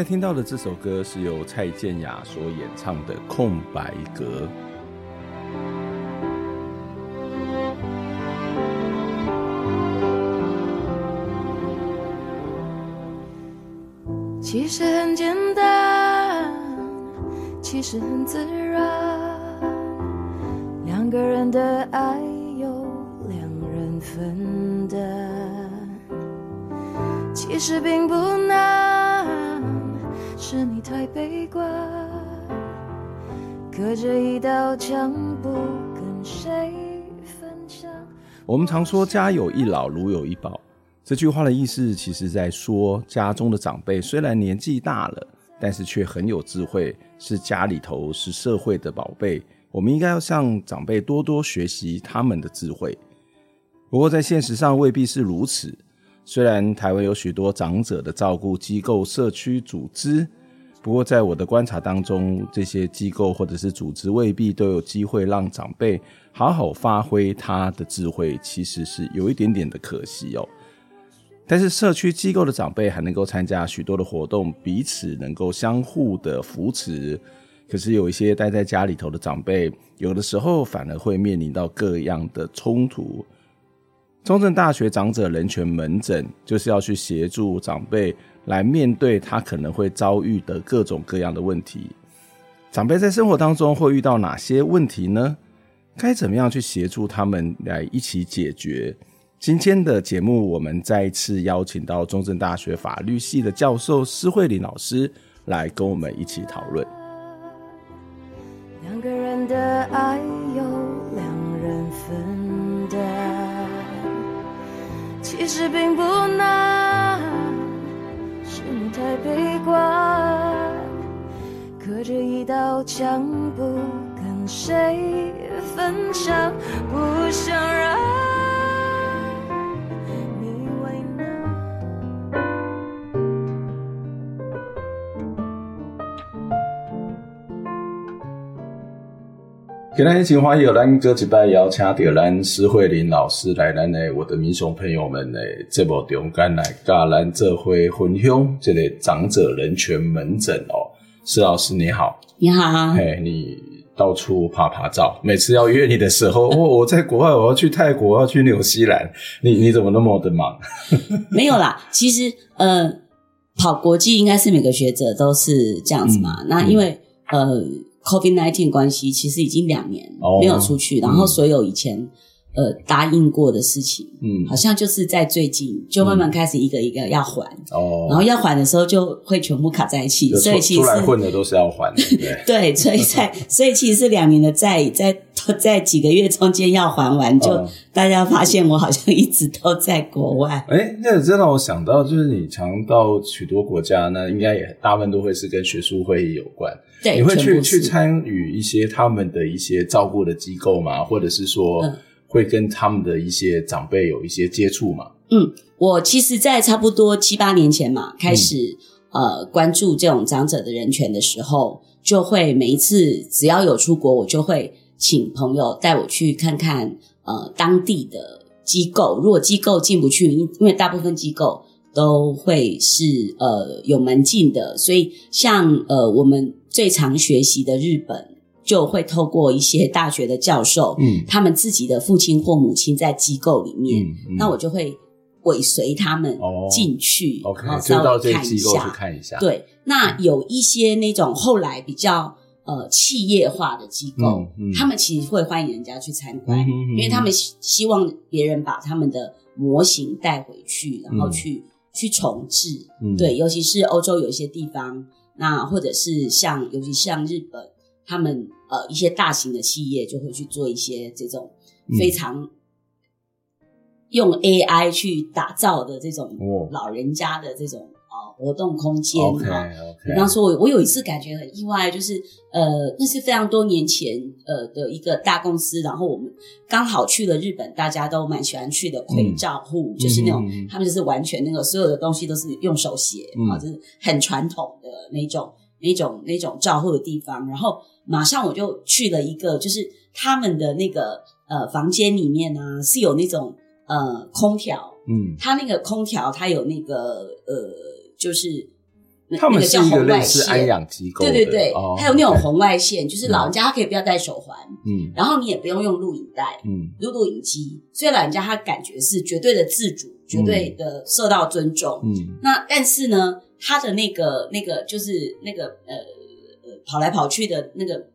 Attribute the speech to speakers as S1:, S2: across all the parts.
S1: 在听到的这首歌是由蔡健雅所演唱的《空白格》。
S2: 其实很简单，其实很自然，两个人的爱由两人分担，其实并不难。太悲观，隔着一道墙，不跟谁分享。
S1: 我们常说“家有一老，如有一宝”，这句话的意思，其实在说家中的长辈虽然年纪大了，但是却很有智慧，是家里头是社会的宝贝。我们应该要向长辈多多学习他们的智慧。不过在现实上未必是如此。虽然台湾有许多长者的照顾机构、社区组织。不过，在我的观察当中，这些机构或者是组织未必都有机会让长辈好好发挥他的智慧，其实是有一点点的可惜哦。但是社区机构的长辈还能够参加许多的活动，彼此能够相互的扶持。可是有一些待在家里头的长辈，有的时候反而会面临到各样的冲突。中正大学长者人权门诊就是要去协助长辈。来面对他可能会遭遇的各种各样的问题，长辈在生活当中会遇到哪些问题呢？该怎么样去协助他们来一起解决？今天的节目，我们再一次邀请到中正大学法律系的教授施慧玲老师来跟我们一起讨论。
S2: 两个人的爱由两人分担，其实并不难。你太悲观，隔着一道墙，不跟谁分享，不想让。
S1: 今天请欢迎咱哥一拜邀请到咱施慧玲老师来咱的我的民雄朋友们的节目中间来跟咱这回分享这个长者人权门诊哦。施老师你好，
S3: 你好，
S1: 嘿，你到处趴趴走，每次要约你的时候，哦，我在国外，我要去泰国，要去纽西兰，你你怎么那么的忙？
S3: 没有啦，其实呃，跑国际应该是每个学者都是这样子嘛。那因为、嗯、呃。COVID-19 关系，其实已经两年没有出去，哦、然后所有以前、嗯、呃答应过的事情，嗯，好像就是在最近就慢慢开始一个一个要还，哦，然后要还的时候就会全部卡在一起，所以其实出来
S1: 混的都是要还的，对，
S3: 对，所以在所以其实是两年的债在在几个月中间要还完，就、哦、大家发现我好像一直都在国外，
S1: 哎，那这让我想到，就是你常到许多国家，那应该也大部分都会是跟学术会议有关。
S3: 对，
S1: 你会去去参与一些他们的一些照顾的机构吗？或者是说，会跟他们的一些长辈有一些接触吗？
S3: 嗯，我其实，在差不多七八年前嘛，开始、嗯、呃关注这种长者的人权的时候，就会每一次只要有出国，我就会请朋友带我去看看呃当地的机构。如果机构进不去，因为大部分机构都会是呃有门禁的，所以像呃我们。最常学习的日本，就会透过一些大学的教授，嗯，他们自己的父亲或母亲在机构里面，嗯嗯、那我就会尾随他们进去，
S1: 哦、
S3: 然后稍微看一下，
S1: 看一下。
S3: 对，那有一些那种后来比较呃企业化的机构，嗯嗯、他们其实会欢迎人家去参观，因为他们希希望别人把他们的模型带回去，然后去。去重置。
S1: 嗯，
S3: 对，尤其是欧洲有一些地方，那或者是像，尤其像日本，他们呃一些大型的企业就会去做一些这种非常用 AI 去打造的这种老人家的这种。活动空间哈，比.方说，我我有一次感觉很意外，就是呃，那是非常多年前呃的一个大公司，然后我们刚好去了日本，大家都蛮喜欢去的葵照户，嗯、就是那种、嗯、他们就是完全那个所有的东西都是用手写啊、嗯，就是很传统的那种那种那种照户的地方，然后马上我就去了一个，就是他们的那个呃房间里面呢、啊、是有那种呃空调，嗯，他那个空调它有那个呃。就是
S1: 他们是一个类似安养机构，
S3: 对对对，哦、还有那种红外线，就是老人家他可以不要戴手环，嗯，然后你也不用用录影带，嗯，录录影机，所以老人家他感觉是绝对的自主，嗯、绝对的受到尊重，嗯，那但是呢，他的那个那个就是那个呃呃跑来跑去的那个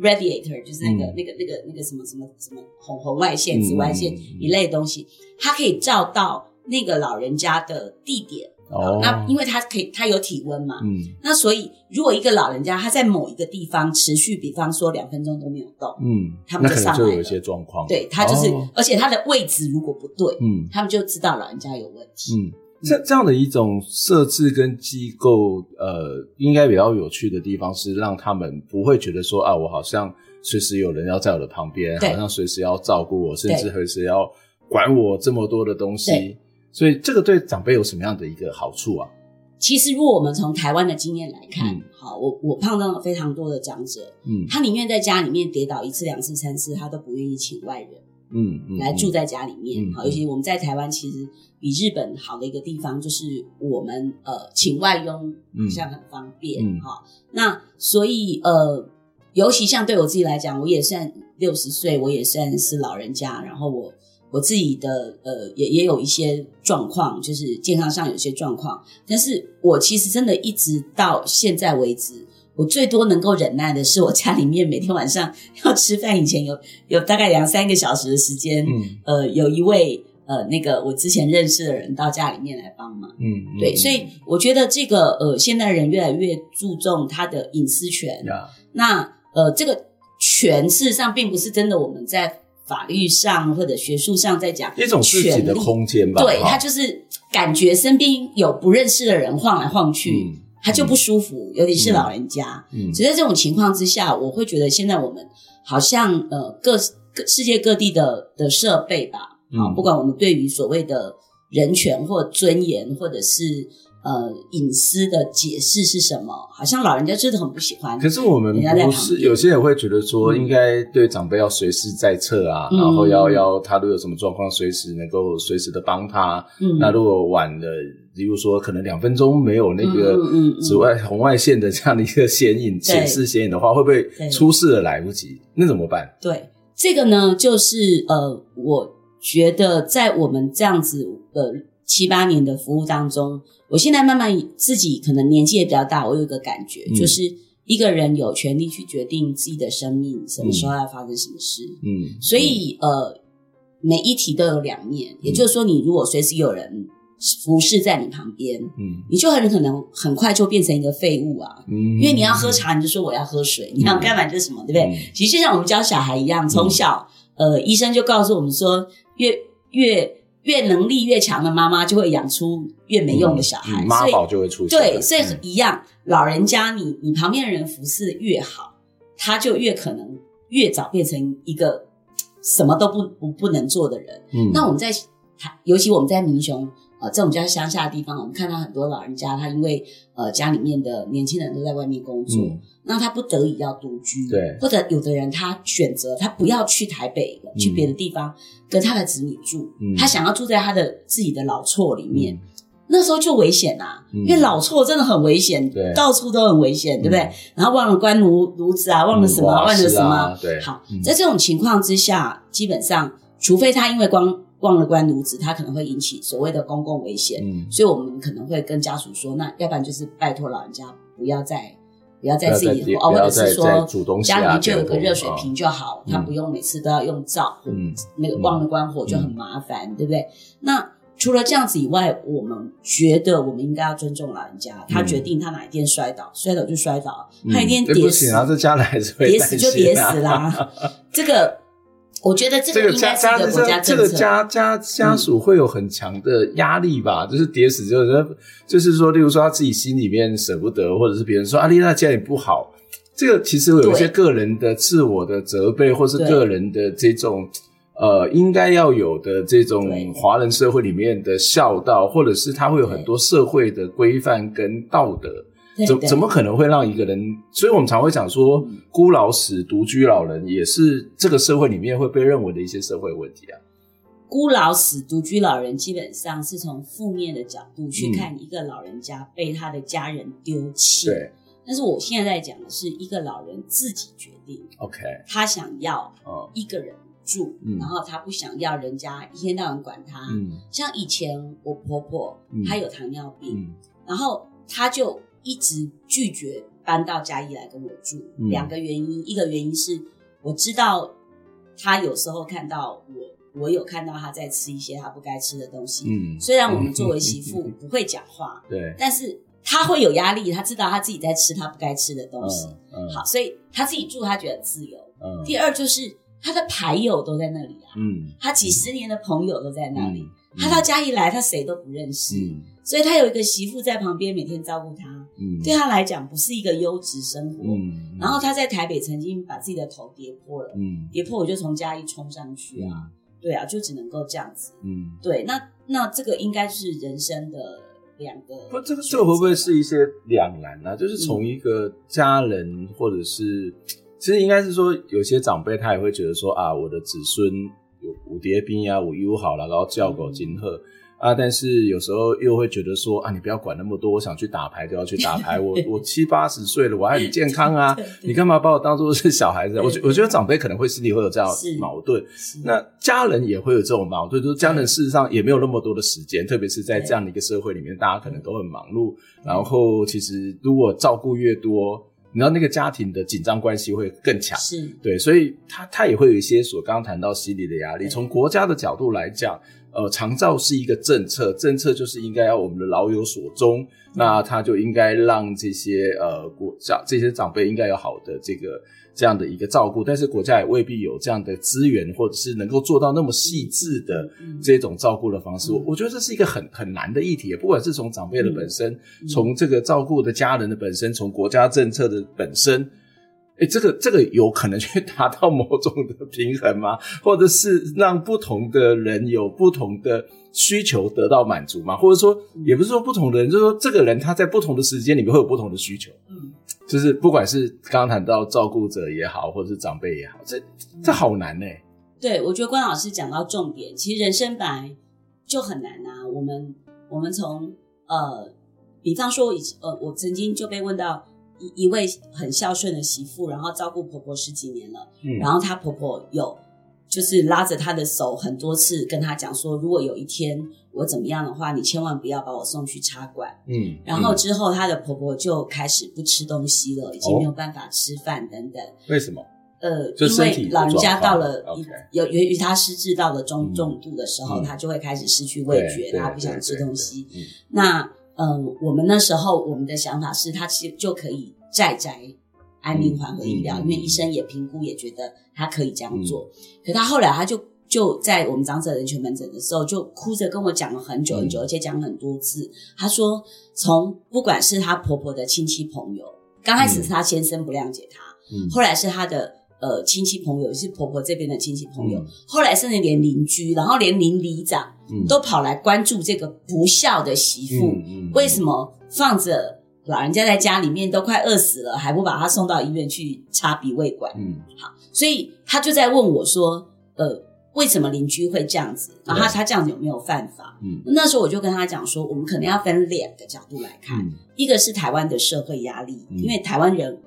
S3: radiator，就是那个、嗯、那个那个那个什么什么什么红红外线、紫外线一类的东西，它可以照到那个老人家的地点。哦，那因为他可以，他有体温嘛，嗯，那所以如果一个老人家他在某一个地方持续，比方说两分钟都没有动，嗯，他们就上
S1: 就有一些状况，
S3: 对，他就是，哦，而且他的位置如果不对，嗯，他们就知道老人家有问题，
S1: 嗯，这这样的一种设置跟机构，呃，应该比较有趣的地方是让他们不会觉得说啊，我好像随时有人要在我的旁边，好像随时要照顾我，甚至随时要管我这么多的东西。所以这个对长辈有什么样的一个好处啊？
S3: 其实，如果我们从台湾的经验来看，嗯、好，我我碰到了非常多的长者，嗯，他宁愿在家里面跌倒一次、两次、三次，他都不愿意请外人，嗯，嗯来住在家里面。好、嗯，尤其我们在台湾，其实比日本好的一个地方就是我们呃请外佣好像很方便，哈、嗯。那所以呃，尤其像对我自己来讲，我也算六十岁，我也算是老人家，然后我。我自己的呃也也有一些状况，就是健康上有些状况，但是我其实真的一直到现在为止，我最多能够忍耐的是我家里面每天晚上要吃饭以前有有大概两三个小时的时间，嗯，呃，有一位呃那个我之前认识的人到家里面来帮忙，嗯，对，所以我觉得这个呃现代人越来越注重他的隐私权，那呃这个权事实上并不是真的我们在。法律上或者学术上在讲
S1: 一种自己的空间吧，
S3: 对，他就是感觉身边有不认识的人晃来晃去，嗯、他就不舒服，嗯、尤其是老人家。嗯，所以在这种情况之下，我会觉得现在我们好像呃各各世界各地的的设备吧，啊、嗯，不管我们对于所谓的人权或尊严，或者是。呃，隐私的解释是什么？好像老人家真的很不喜欢。
S1: 可是我们不是有些人会觉得说，应该对长辈要随时在侧啊，嗯、然后要要他都有什么状况，随时能够随时的帮他。嗯，那如果晚了，比如说可能两分钟没有那个紫外红外线的这样的一个显影显示显影的话，会不会出事了来不及？那怎么办？
S3: 对，这个呢，就是呃，我觉得在我们这样子呃七八年的服务当中。我现在慢慢自己可能年纪也比较大，我有一个感觉，嗯、就是一个人有权利去决定自己的生命什么时候要发生什么事。嗯，所以呃，每一题都有两面，嗯、也就是说，你如果随时有人服侍在你旁边，嗯，你就很可能很快就变成一个废物啊。嗯，因为你要喝茶，你就说我要喝水；嗯、你要干嘛就是什么，对不对？嗯、其实就像我们教小孩一样，从小、嗯、呃，医生就告诉我们说，越越。越能力越强的妈妈就会养出越没用的小孩，
S1: 嗯、妈宝就会出现。
S3: 对，所以一样，嗯、老人家你你旁边的人服侍越好，他就越可能越早变成一个什么都不不不能做的人。嗯，那我们在尤其我们在民雄。呃，这种比较乡下的地方，我们看到很多老人家，他因为呃家里面的年轻人都在外面工作，嗯、那他不得已要独居，对，或者有的人他选择他不要去台北了，嗯、去别的地方跟他的子女住，嗯、他想要住在他的自己的老厝里面，嗯、那时候就危险啊，嗯、因为老错真的很危险，对，到处都很危险，对不对？嗯、然后忘了关炉炉子啊，忘了什么，嗯、忘了什么，啊、对，好，嗯、在这种情况之下，基本上除非他因为光。忘了关炉子，他可能会引起所谓的公共危险，嗯，所以我们可能会跟家属说，那要不然就是拜托老人家不要再不要再自己哦，或者是说家里面就有个热水瓶就好，他不用每次都要用灶，嗯，那个忘了关火就很麻烦，对不对？那除了这样子以外，我们觉得我们应该要尊重老人家。他决定他哪一天摔倒，摔倒就摔倒，他一天跌死，
S1: 然后这家人还是会
S3: 跌死就跌死啦。这个，我觉得这个应该是一个国家政策。
S1: 这个家家家属会有很强的压力吧？就是跌死就是就是说，例如说他自己心里面舍不得，或者是别人说阿丽娜家里不好，这个其实有一些个人的自我的责备，或是个人的这种。呃，应该要有的这种华人社会里面的孝道，或者是他会有很多社会的规范跟道德，怎怎么可能会让一个人？所以我们常会讲说，孤老死、独居老人也是这个社会里面会被认为的一些社会问题啊。
S3: 孤老死、独居老人基本上是从负面的角度去看一个老人家被他的家人丢弃。对，但是我现在在讲的是一个老人自己决定，OK，他想要一个人。住，然后他不想要人家一天到晚管他。嗯，像以前我婆婆，她有糖尿病，嗯，然后她就一直拒绝搬到嘉义来跟我住。嗯，两个原因，一个原因是我知道她有时候看到我，我有看到她在吃一些她不该吃的东西。嗯，虽然我们作为媳妇不会讲话，对，但是他会有压力，他知道他自己在吃他不该吃的东西。嗯，好，所以他自己住，他觉得自由。嗯，第二就是。他的牌友都在那里啊，嗯，他几十年的朋友都在那里。他到嘉义来，他谁都不认识，嗯，所以他有一个媳妇在旁边每天照顾他，嗯，对他来讲不是一个优质生活，嗯。然后他在台北曾经把自己的头跌破了，嗯，跌破我就从嘉义冲上去啊，嗯，对啊，就只能够这样子，嗯，对。那那这个应该是人生的两个，
S1: 不，这个这个会不会是一些两难呢？就是从一个家人或者是。其实应该是说，有些长辈他也会觉得说啊，我的子孙有五蝶兵呀，我友好了，然后叫狗金鹤啊。但是有时候又会觉得说啊，你不要管那么多，我想去打牌就要去打牌。我 我七八十岁了，我还很健康啊，你干嘛把我当做是小孩子？我觉我觉得长辈可能会心里会有这样矛盾。那家人也会有这种矛盾，就是家人事实上也没有那么多的时间，特别是在这样的一个社会里面，大家可能都很忙碌。然后其实如果照顾越多。你知道那个家庭的紧张关系会更强，是对，所以他他也会有一些所刚刚谈到心理的压力。从国家的角度来讲，呃，长照是一个政策，政策就是应该要我们的老有所终，那他就应该让这些呃国长这些长辈应该有好的这个。这样的一个照顾，但是国家也未必有这样的资源，或者是能够做到那么细致的这种照顾的方式。我、觉得这是一个很很难的议题，不管是从长辈的本身，从、嗯、这个照顾的家人的本身，从国家政策的本身，哎，这个这个有可能去达到某种的平衡吗？或者是让不同的人有不同的需求得到满足吗？或者说，也不是说不同的人，就是说这个人他在不同的时间里面会有不同的需求。嗯。就是不管是刚刚谈到照顾者也好，或者是长辈也好，这这好难呢。
S3: 对，我觉得关老师讲到重点，其实人生本来就很难啊。我们我们从呃，比方说我以前呃，我曾经就被问到一一位很孝顺的媳妇，然后照顾婆婆十几年了，嗯，然后她婆婆有。就是拉着他的手很多次跟他讲说，如果有一天我怎么样的话，你千万不要把我送去插管。嗯，然后之后他的婆婆就开始不吃东西了，已经没有办法吃饭等等。
S1: 为什么？
S3: 呃，因为老人家到了有由于他失智到了中重度的时候，他就会开始失去味觉，他不想吃东西。那嗯，我们那时候我们的想法是他其实就可以在宅。安宁缓和医疗，因为医生也评估，也觉得他可以这样做。可他后来，他就就在我们长者人权门诊的时候，就哭着跟我讲了很久很久，而且讲很多次。他说，从不管是他婆婆的亲戚朋友，刚开始是他先生不谅解他，后来是他的呃亲戚朋友，是婆婆这边的亲戚朋友，后来甚至连邻居，然后连邻里长都跑来关注这个不孝的媳妇，为什么放着？老人家在家里面都快饿死了，还不把他送到医院去插鼻胃管？嗯，好，所以他就在问我说：“呃，为什么邻居会这样子？然后他他这样子有没有犯法？”嗯，那时候我就跟他讲说，我们可能要分两个角度来看，嗯、一个是台湾的社会压力，嗯、因为台湾人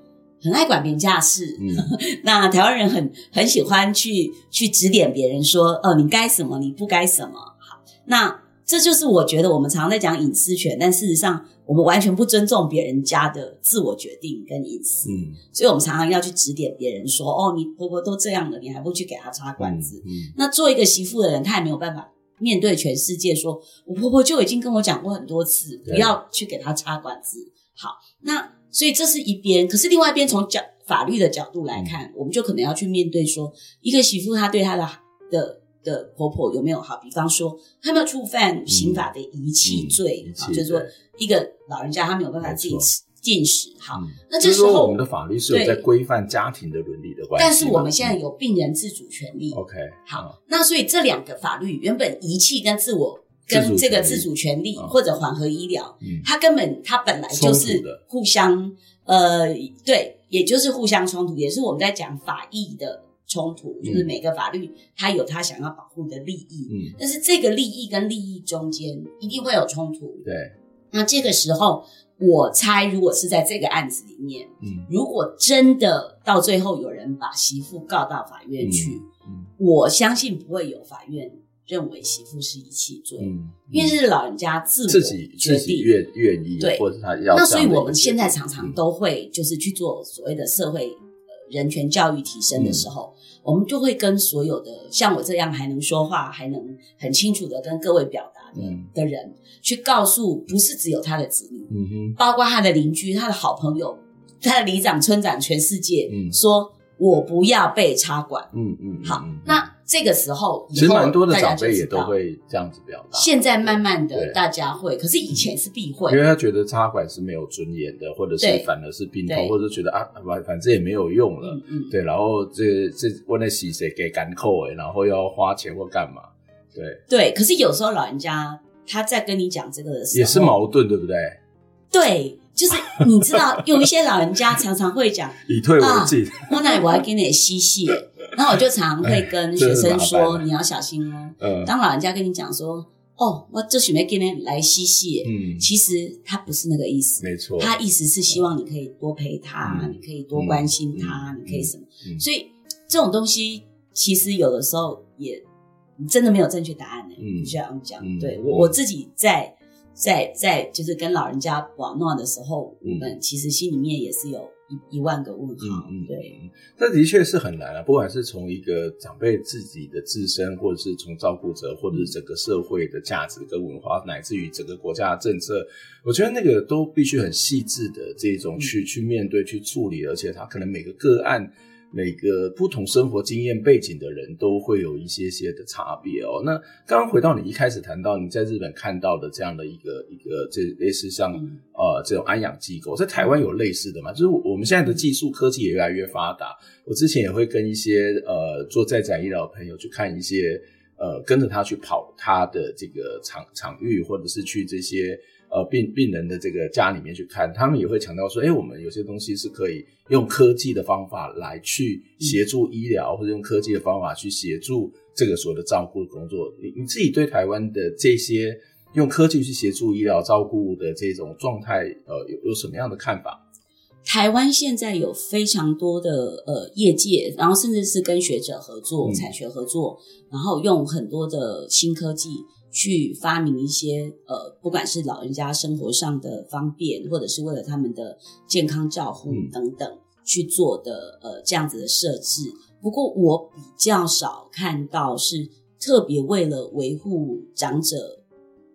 S3: 很爱管别人家的事，嗯、那台湾人很很喜欢去去指点别人说：“哦、呃，你该什么，你不该什么。”好，那这就是我觉得我们常常在讲隐私权，但事实上。我们完全不尊重别人家的自我决定跟隐私，嗯，所以我们常常要去指点别人说：“哦，你婆婆都这样了，你还不去给她插管子？”嗯，嗯，那做一个媳妇的人，她也没有办法面对全世界说，我婆婆就已经跟我讲过很多次，不要去给她插管子。好，那所以这是一边，可是另外一边从角法律的角度来看，嗯、我们就可能要去面对说，一个媳妇她对她的的的婆婆有没有好，比方说她没有触犯刑法的遗弃罪，就是说一个老人家他没有办法自己吃。进食好，那这时候
S1: 我们的法律是有在规范家庭的伦理的关系，
S3: 但是我们现在有病人自主权利。
S1: OK，
S3: 好，那所以这两个法律原本遗弃跟自我跟这个自主权利或者缓和医疗，它根本它本来就是互相呃对，也就是互相冲突，也是我们在讲法益的冲突，就是每个法律它有它想要保护的利益，嗯，但是这个利益跟利益中间一定会有冲突，
S1: 对，
S3: 那这个时候。我猜，如果是在这个案子里面，嗯，如果真的到最后有人把媳妇告到法院去，嗯，嗯，我相信不会有法院认为媳妇是遗弃罪，因为是老人家自自己
S1: 自己愿愿意，对，或者他要。
S3: 那所以我们现在常常都会就是去做所谓的社会人权教育提升的时候，嗯，我们就会跟所有的像我这样还能说话、还能很清楚的跟各位表达的，嗯，的人。去告诉，不是只有他的子女，嗯哼，包括他的邻居、他的好朋友、他的里长、村长，全世界，嗯，说我不要被插管，嗯嗯，好，那这个时候，
S1: 其实蛮多的长辈也都会这样子表达。
S3: 现在慢慢的，大家会，可是以前是避讳，
S1: 因为他觉得插管是没有尊严的，或者是反而是病痛，或者觉得啊，反反正也没有用了，嗯，对，然后这这问那洗谁给干扣哎，然后要花钱或干嘛，对。
S3: 对，可是有时候老人家。他在跟你讲这个的时候，
S1: 也是矛盾，对不对？
S3: 对，就是你知道，有一些老人家常常会讲
S1: 以退为进，
S3: 我那我要给你吸血，然后我就常常会跟学生说，你要小心哦。嗯，当老人家跟你讲说，哦，我这准备给你来嬉戏，嗯，其实他不是那个意思，
S1: 没错，
S3: 他意思是希望你可以多陪他，你可以多关心他，你可以什么？所以这种东西其实有的时候也。真的没有正确答案呢，必须要这样讲。嗯、对我我自己在在在就是跟老人家玩闹的时候，嗯、我们其实心里面也是有一一万个问号。嗯、对，
S1: 这的确是很难啊。不管是从一个长辈自己的自身，或者是从照顾者，或者是整个社会的价值跟文化，乃至于整个国家的政策，我觉得那个都必须很细致的这种去、嗯、去面对、去处理，而且他可能每个个案。每个不同生活经验背景的人都会有一些些的差别哦。那刚刚回到你一开始谈到你在日本看到的这样的一个一个这类似像呃这种安养机构，在台湾有类似的吗？就是我们现在的技术科技也越来越发达。我之前也会跟一些呃做在宅医疗的朋友去看一些呃跟着他去跑他的这个场场域，或者是去这些。呃，病病人的这个家里面去看，他们也会强调说，哎，我们有些东西是可以用科技的方法来去协助医疗，嗯、或者用科技的方法去协助这个所谓的照顾的工作。你你自己对台湾的这些用科技去协助医疗照顾的这种状态，呃，有有什么样的看法？
S3: 台湾现在有非常多的呃业界，然后甚至是跟学者合作、产、嗯、学合作，然后用很多的新科技。去发明一些呃，不管是老人家生活上的方便，或者是为了他们的健康照护等等、嗯、去做的呃这样子的设置。不过我比较少看到是特别为了维护长者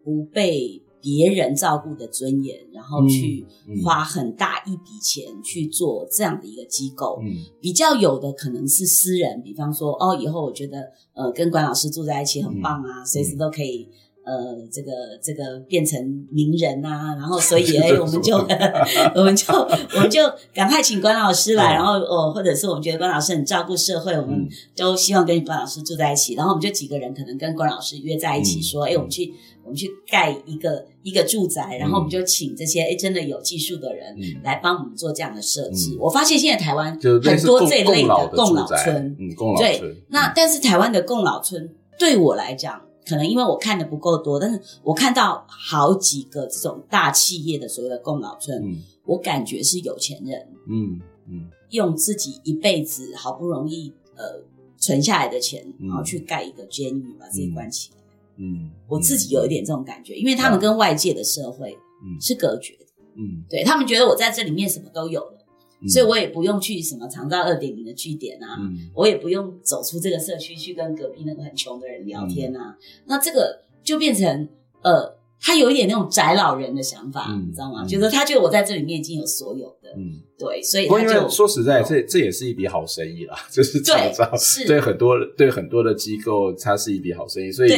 S3: 不被别人照顾的尊严，然后去花很大一笔钱去做这样的一个机构。嗯，比较有的可能是私人，比方说哦，以后我觉得呃跟关老师住在一起很棒啊，随时都可以。呃，这个这个变成名人啊，然后所以 哎，我们就 我们就我们就赶快请关老师来，然后哦，或者是我们觉得关老师很照顾社会，我们都希望跟关老师住在一起，然后我们就几个人可能跟关老师约在一起，说，哎，我们去我们去盖一个一个住宅，然后我们就请这些哎真的有技术的人来帮我们做这样的设计。我发现现在台湾很多这类的共老村，
S1: 嗯，共老村，
S3: 对，那但是台湾的共老村对我来讲。可能因为我看的不够多，但是我看到好几个这种大企业的所谓的共老村，嗯、我感觉是有钱人，嗯嗯，嗯用自己一辈子好不容易呃存下来的钱，嗯、然后去盖一个监狱，把自己关起来，嗯，我自己有一点这种感觉，因为他们跟外界的社会是隔绝的，嗯，对他们觉得我在这里面什么都有了，
S1: 嗯、
S3: 所以我也不用去什么长照二点零的据点啊，
S1: 嗯、
S3: 我也不用走出这个社区去跟隔壁那个很穷的人聊天啊。
S1: 嗯、
S3: 那这个就变成呃，他有一点那种宅老人的想法，
S1: 嗯、
S3: 你知道吗？
S1: 嗯、
S3: 就是他觉得我在这里面已经有所有的，
S1: 嗯，
S3: 对，所以
S1: 他就说实在，这这也是一笔好生意啦，就是长照
S3: 对，是
S1: 对很多对很多的机构，它是一笔好生意，所以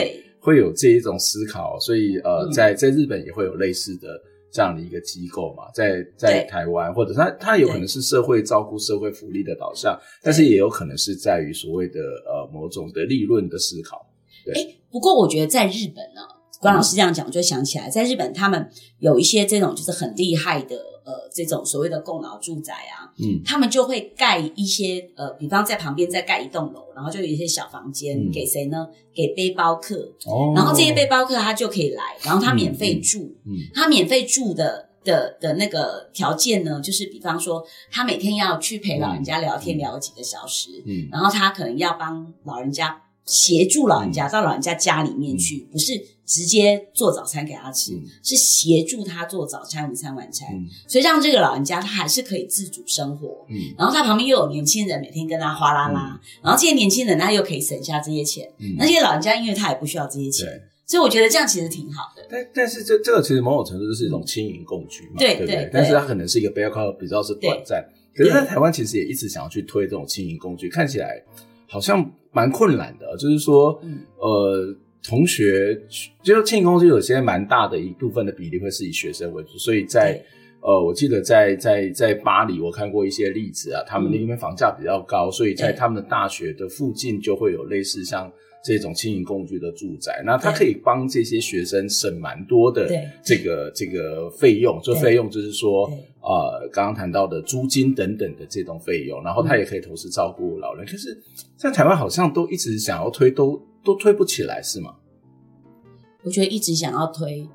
S1: 会有这一种思考，所以呃，
S3: 嗯、在
S1: 在日本也会有类似的。这样的一个机构嘛，在在台湾，或者它它有可能是社会照顾、社会福利的导向，但是也有可能是在于所谓的呃某种的利润的思考。对，诶
S3: 不过我觉得在日本呢，关老师这样讲，我就想起来，在日本他们有一些这种就是很厉害的。呃，这种所谓的共老住宅啊，
S1: 嗯，
S3: 他们就会盖一些呃，比方在旁边再盖一栋楼，然后就有一些小房间、嗯、给谁呢？给背包客。哦，然后这些背包客他就可以来，然后他免费住。嗯，嗯他免费住的的的那个条件呢，就是比方说他每天要去陪老人家聊天聊几个小时，嗯，然后他可能要帮老人家。协助老人家到老人家家里面去，嗯、不是直接做早餐给他吃，嗯、是协助他做早餐、午餐、晚餐，嗯、所以让这个老人家他还是可以自主生活。嗯，然后他旁边又有年轻人每天跟他哗啦啦，嗯、然后这些年轻人他又可以省下这些钱。嗯，那些老人家因为他也不需要这些钱，所以我觉得这样其实挺好的。
S1: 但但是这这个其实某种程度就是一种轻盈共居嘛，
S3: 对
S1: 对不
S3: 对？
S1: 但是它可能是一个背包客比较是短暂，可是，在台湾其实也一直想要去推这种轻盈共居，看起来好像。蛮困难的，就是说，嗯、呃，同学就是轻盈共居有些蛮大的一部分的比例会是以学生为主，所以在呃，我记得在在在巴黎，我看过一些例子啊，他们那边房价比较高，嗯、所以在他们的大学的附近就会有类似像这种轻盈工具的住宅，那它可以帮这些学生省蛮多的这个这个费用，这费用就是说。呃，刚刚谈到的租金等等的这种费用，然后他也可以同时照顾老人。嗯、可是，在台湾好像都一直想要推，都都推不起来，是吗？
S3: 我觉得一直想要推，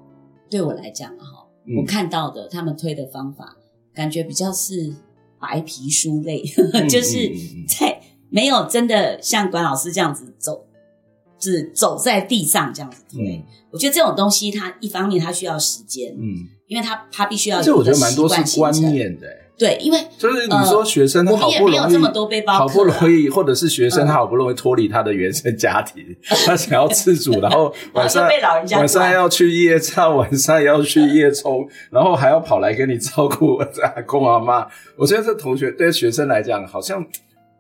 S3: 对我来讲哈，嗯、我看到的他们推的方法，感觉比较是白皮书类，嗯、就是在没有真的像管老师这样子走，只走在地上这样子推。嗯、我觉得这种东西，它一方面它需要时间，嗯。因为它它必须要，这我觉得蛮多是观念的，对，因为
S1: 就是你说学生他好不容易，
S3: 我们也没有这么多背包客，
S1: 好不容易，或者是学生他好不容易脱离他的原生家庭，他想要自主，然后 晚上晚上要去夜唱，晚上要去夜冲，然后还要跑来给你照顾阿公阿妈。我觉得这同学对学生来讲好像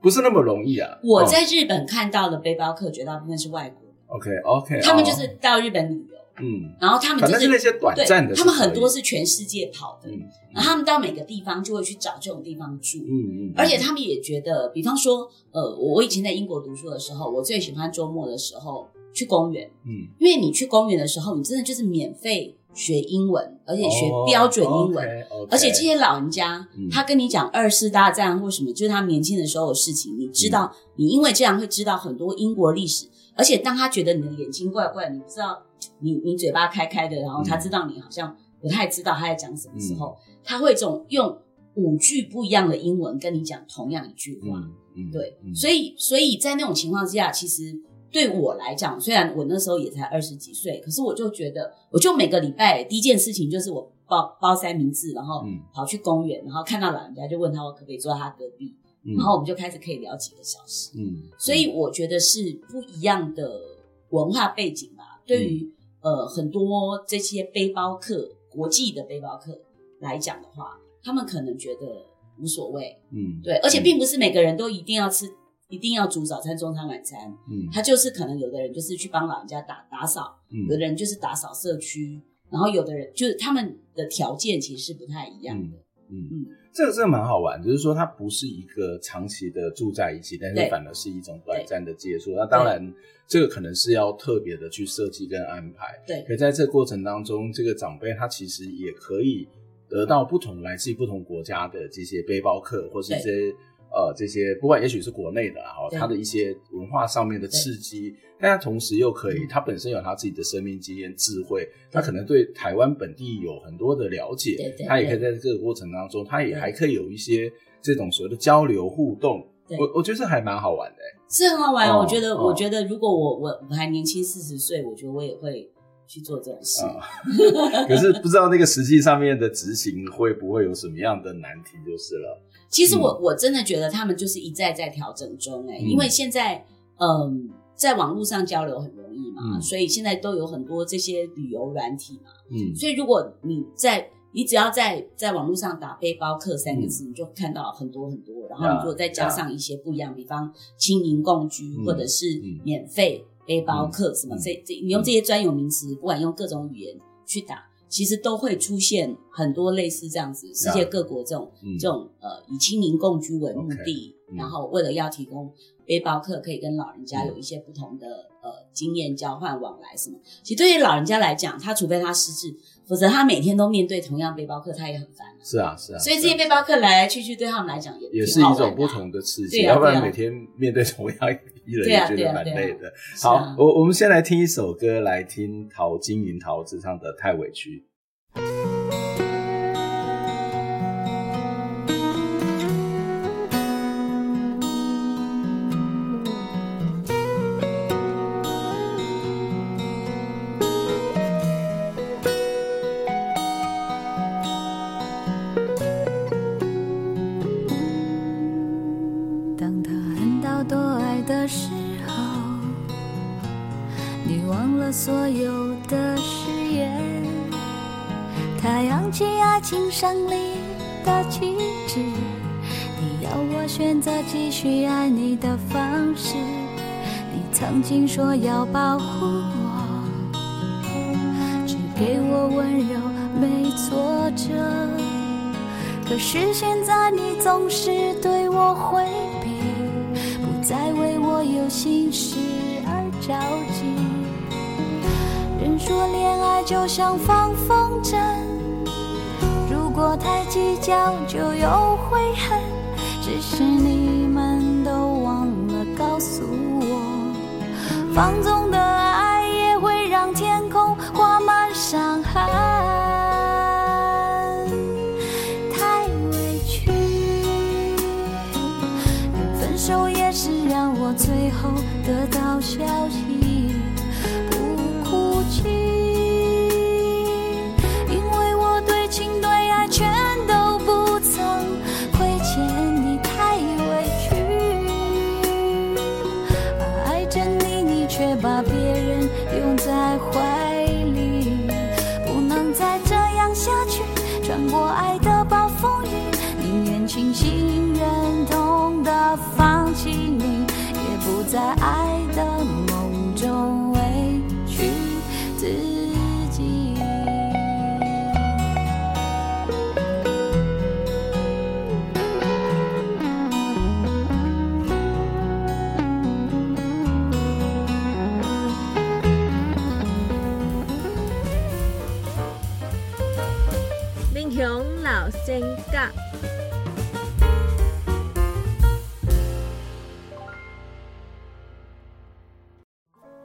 S1: 不是那么容易啊。
S3: 我在日本看到的背包客绝大部分是外国人
S1: ，OK OK，
S3: 他们就是到日本旅游。嗯，然后他们就是
S1: 那些短暂的，
S3: 他们很多是全世界跑的，嗯，然后他们到每个地方就会去找这种地方住，嗯嗯，而且他们也觉得，比方说，呃，我以前在英国读书的时候，我最喜欢周末的时候去公园，嗯，因为你去公园的时候，你真的就是免费学英文，而且学标准英文，而且这些老人家他跟你讲二次大战或什么，就是他年轻的时候的事情，你知道，你因为这样会知道很多英国历史，而且当他觉得你的眼睛怪怪，你不知道。你你嘴巴开开的，然后他知道你好像不太知道他在讲什么时候，嗯、他会这种用五句不一样的英文跟你讲同样一句话，嗯嗯、对，嗯、所以所以在那种情况之下，其实对我来讲，虽然我那时候也才二十几岁，可是我就觉得，我就每个礼拜第一件事情就是我包包三明治，然后跑去公园，然后看到老人家就问他我可不可以坐在他隔壁，嗯、然后我们就开始可以聊几个小时，嗯，所以我觉得是不一样的文化背景吧，对于。呃，很多这些背包客，国际的背包客来讲的话，他们可能觉得无所谓，嗯，对，而且并不是每个人都一定要吃，一定要煮早餐、中餐、晚餐，嗯，他就是可能有的人就是去帮老人家打打扫，嗯，有的人就是打扫社区，然后有的人就是他们的条件其实是不太一样的，嗯嗯。嗯
S1: 这个真的蛮好玩，就是说它不是一个长期的住在一起，但是反而是一种短暂的接触。那当然，这个可能是要特别的去设计跟安排。对，可在这个过程当中，这个长辈他其实也可以得到不同来自于不同国家的这些背包客，或是这些。呃，这些不管也许是国内的哈，他的一些文化上面的刺激，但他同时又可以，他本身有他自己的生命经验、智慧，他可能对台湾本地有很多的了解，他也可以在这个过程当中，他也还可以有一些这种所谓的交流互动。我我觉得这还蛮好玩的，是
S3: 很好玩。我觉得，我觉得如果我我我还年轻四十岁，我觉得我也会去做这种事。
S1: 啊、可是不知道那个实际上面的执行会不会有什么样的难题，就是了。
S3: 其实我、嗯、我真的觉得他们就是一再在调整中哎、欸，因为现在嗯，在网络上交流很容易嘛、嗯，所以现在都有很多这些旅游软体嘛，嗯，所以如果你在你只要在在网络上打背包客三个字、嗯，你就看到很多很多，然后你如果再加上一些不一样，比方青营共居、嗯、或者是免费背包客什么，这、嗯、这你用这些专有名词，不管用各种语言去打，其实都会出现很多类似这样子，世界各国这种、嗯、这种呃以亲民共居为目的、然后为了要提供背包客可以跟老人家有一些不同的、嗯、呃经验交换往来什么，其实对于老人家来讲，他除非他失智。否则他每天都面对同样背包客，他也很烦、啊。
S1: 是啊，是啊。
S3: 所以这些背包客来来去去，对他们来讲也
S1: 也是一种不同的刺激、啊。要不然每天面对同样一批人，也觉得蛮累的。好，啊、我我们先来听一首歌，来听陶晶莹陶子唱的《太委屈》。
S4: 胜利的旗帜，你要我选择继续爱你的方式。你曾经说要保护我，只给我温柔，没挫折。可是现在你总是对我回避，不再为我有心事而着急。人说恋爱就像放风筝。如果太计较，就有悔恨。只是你们都忘了告诉我，放纵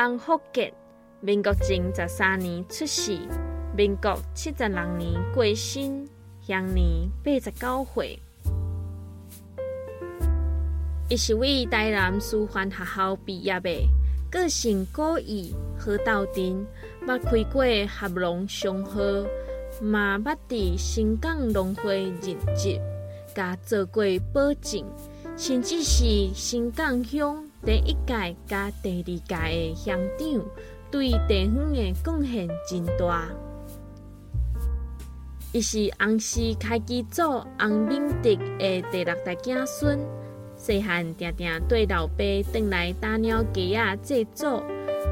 S4: 洪福杰，民国前十三年出世，民国七十六年过身，享年八十九岁。伊是位台南师范学校毕业的，个性古意，好斗阵，捌开过合隆商号，嘛捌伫新港农会任职，甲做过保证，甚至是新港乡。第一届加第二届的乡长，对地方的贡献真大。伊是洪氏开基祖洪敏德的第六代子孙，细汉常常对老爸转来打鸟鸡仔制作，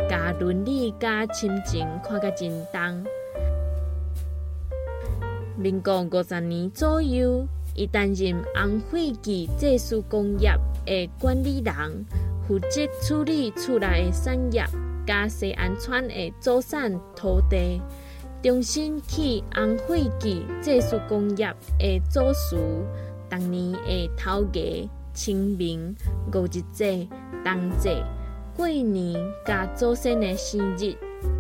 S4: 加伦理甲亲情看甲真重。民国五十年左右，伊担任洪会记祭祀工业的管理人。负责处理厝内的产业，加西安村的祖产土地，重新起洪惠记祭祀工业的祖师。当年的头家、清明、五日节、冬节、过年，甲祖先的生日，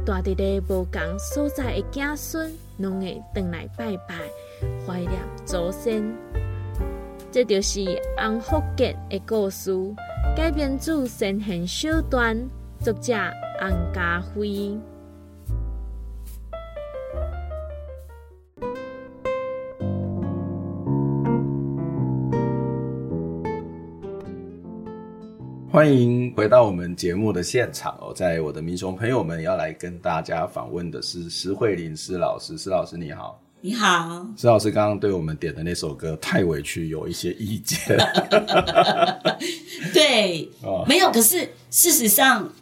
S4: 住伫个无同所在的子孙，拢会回来拜拜，怀念祖先。这就是红福杰的故事。改编自《神仙小段》，作者洪家辉。
S1: 欢迎回到我们节目的现场哦，在我的民雄朋友们要来跟大家访问的是施慧玲施老师，施老师你好，
S3: 你好，
S1: 施老师刚刚对我们点的那首歌太委屈，有一些意见，
S3: 对，哦、没有，可是事实上，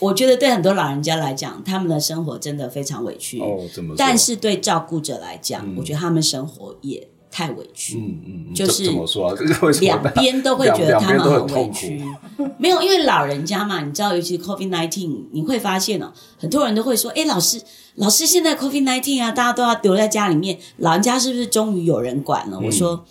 S3: 我觉得对很多老人家来讲，他们的生活真的非常委屈
S1: 哦，怎么？
S3: 但是对照顾者来讲，嗯、我觉得他们生活也。太委屈，嗯嗯，就是
S1: 怎么说？
S3: 两边都会觉得他们很委屈。没有，因为老人家嘛，你知道，尤其 COVID nineteen，你会发现哦，很多人都会说：“哎，老师，老师，现在 COVID nineteen 啊，大家都要留在家里面，老人家是不是终于有人管了？”我说：“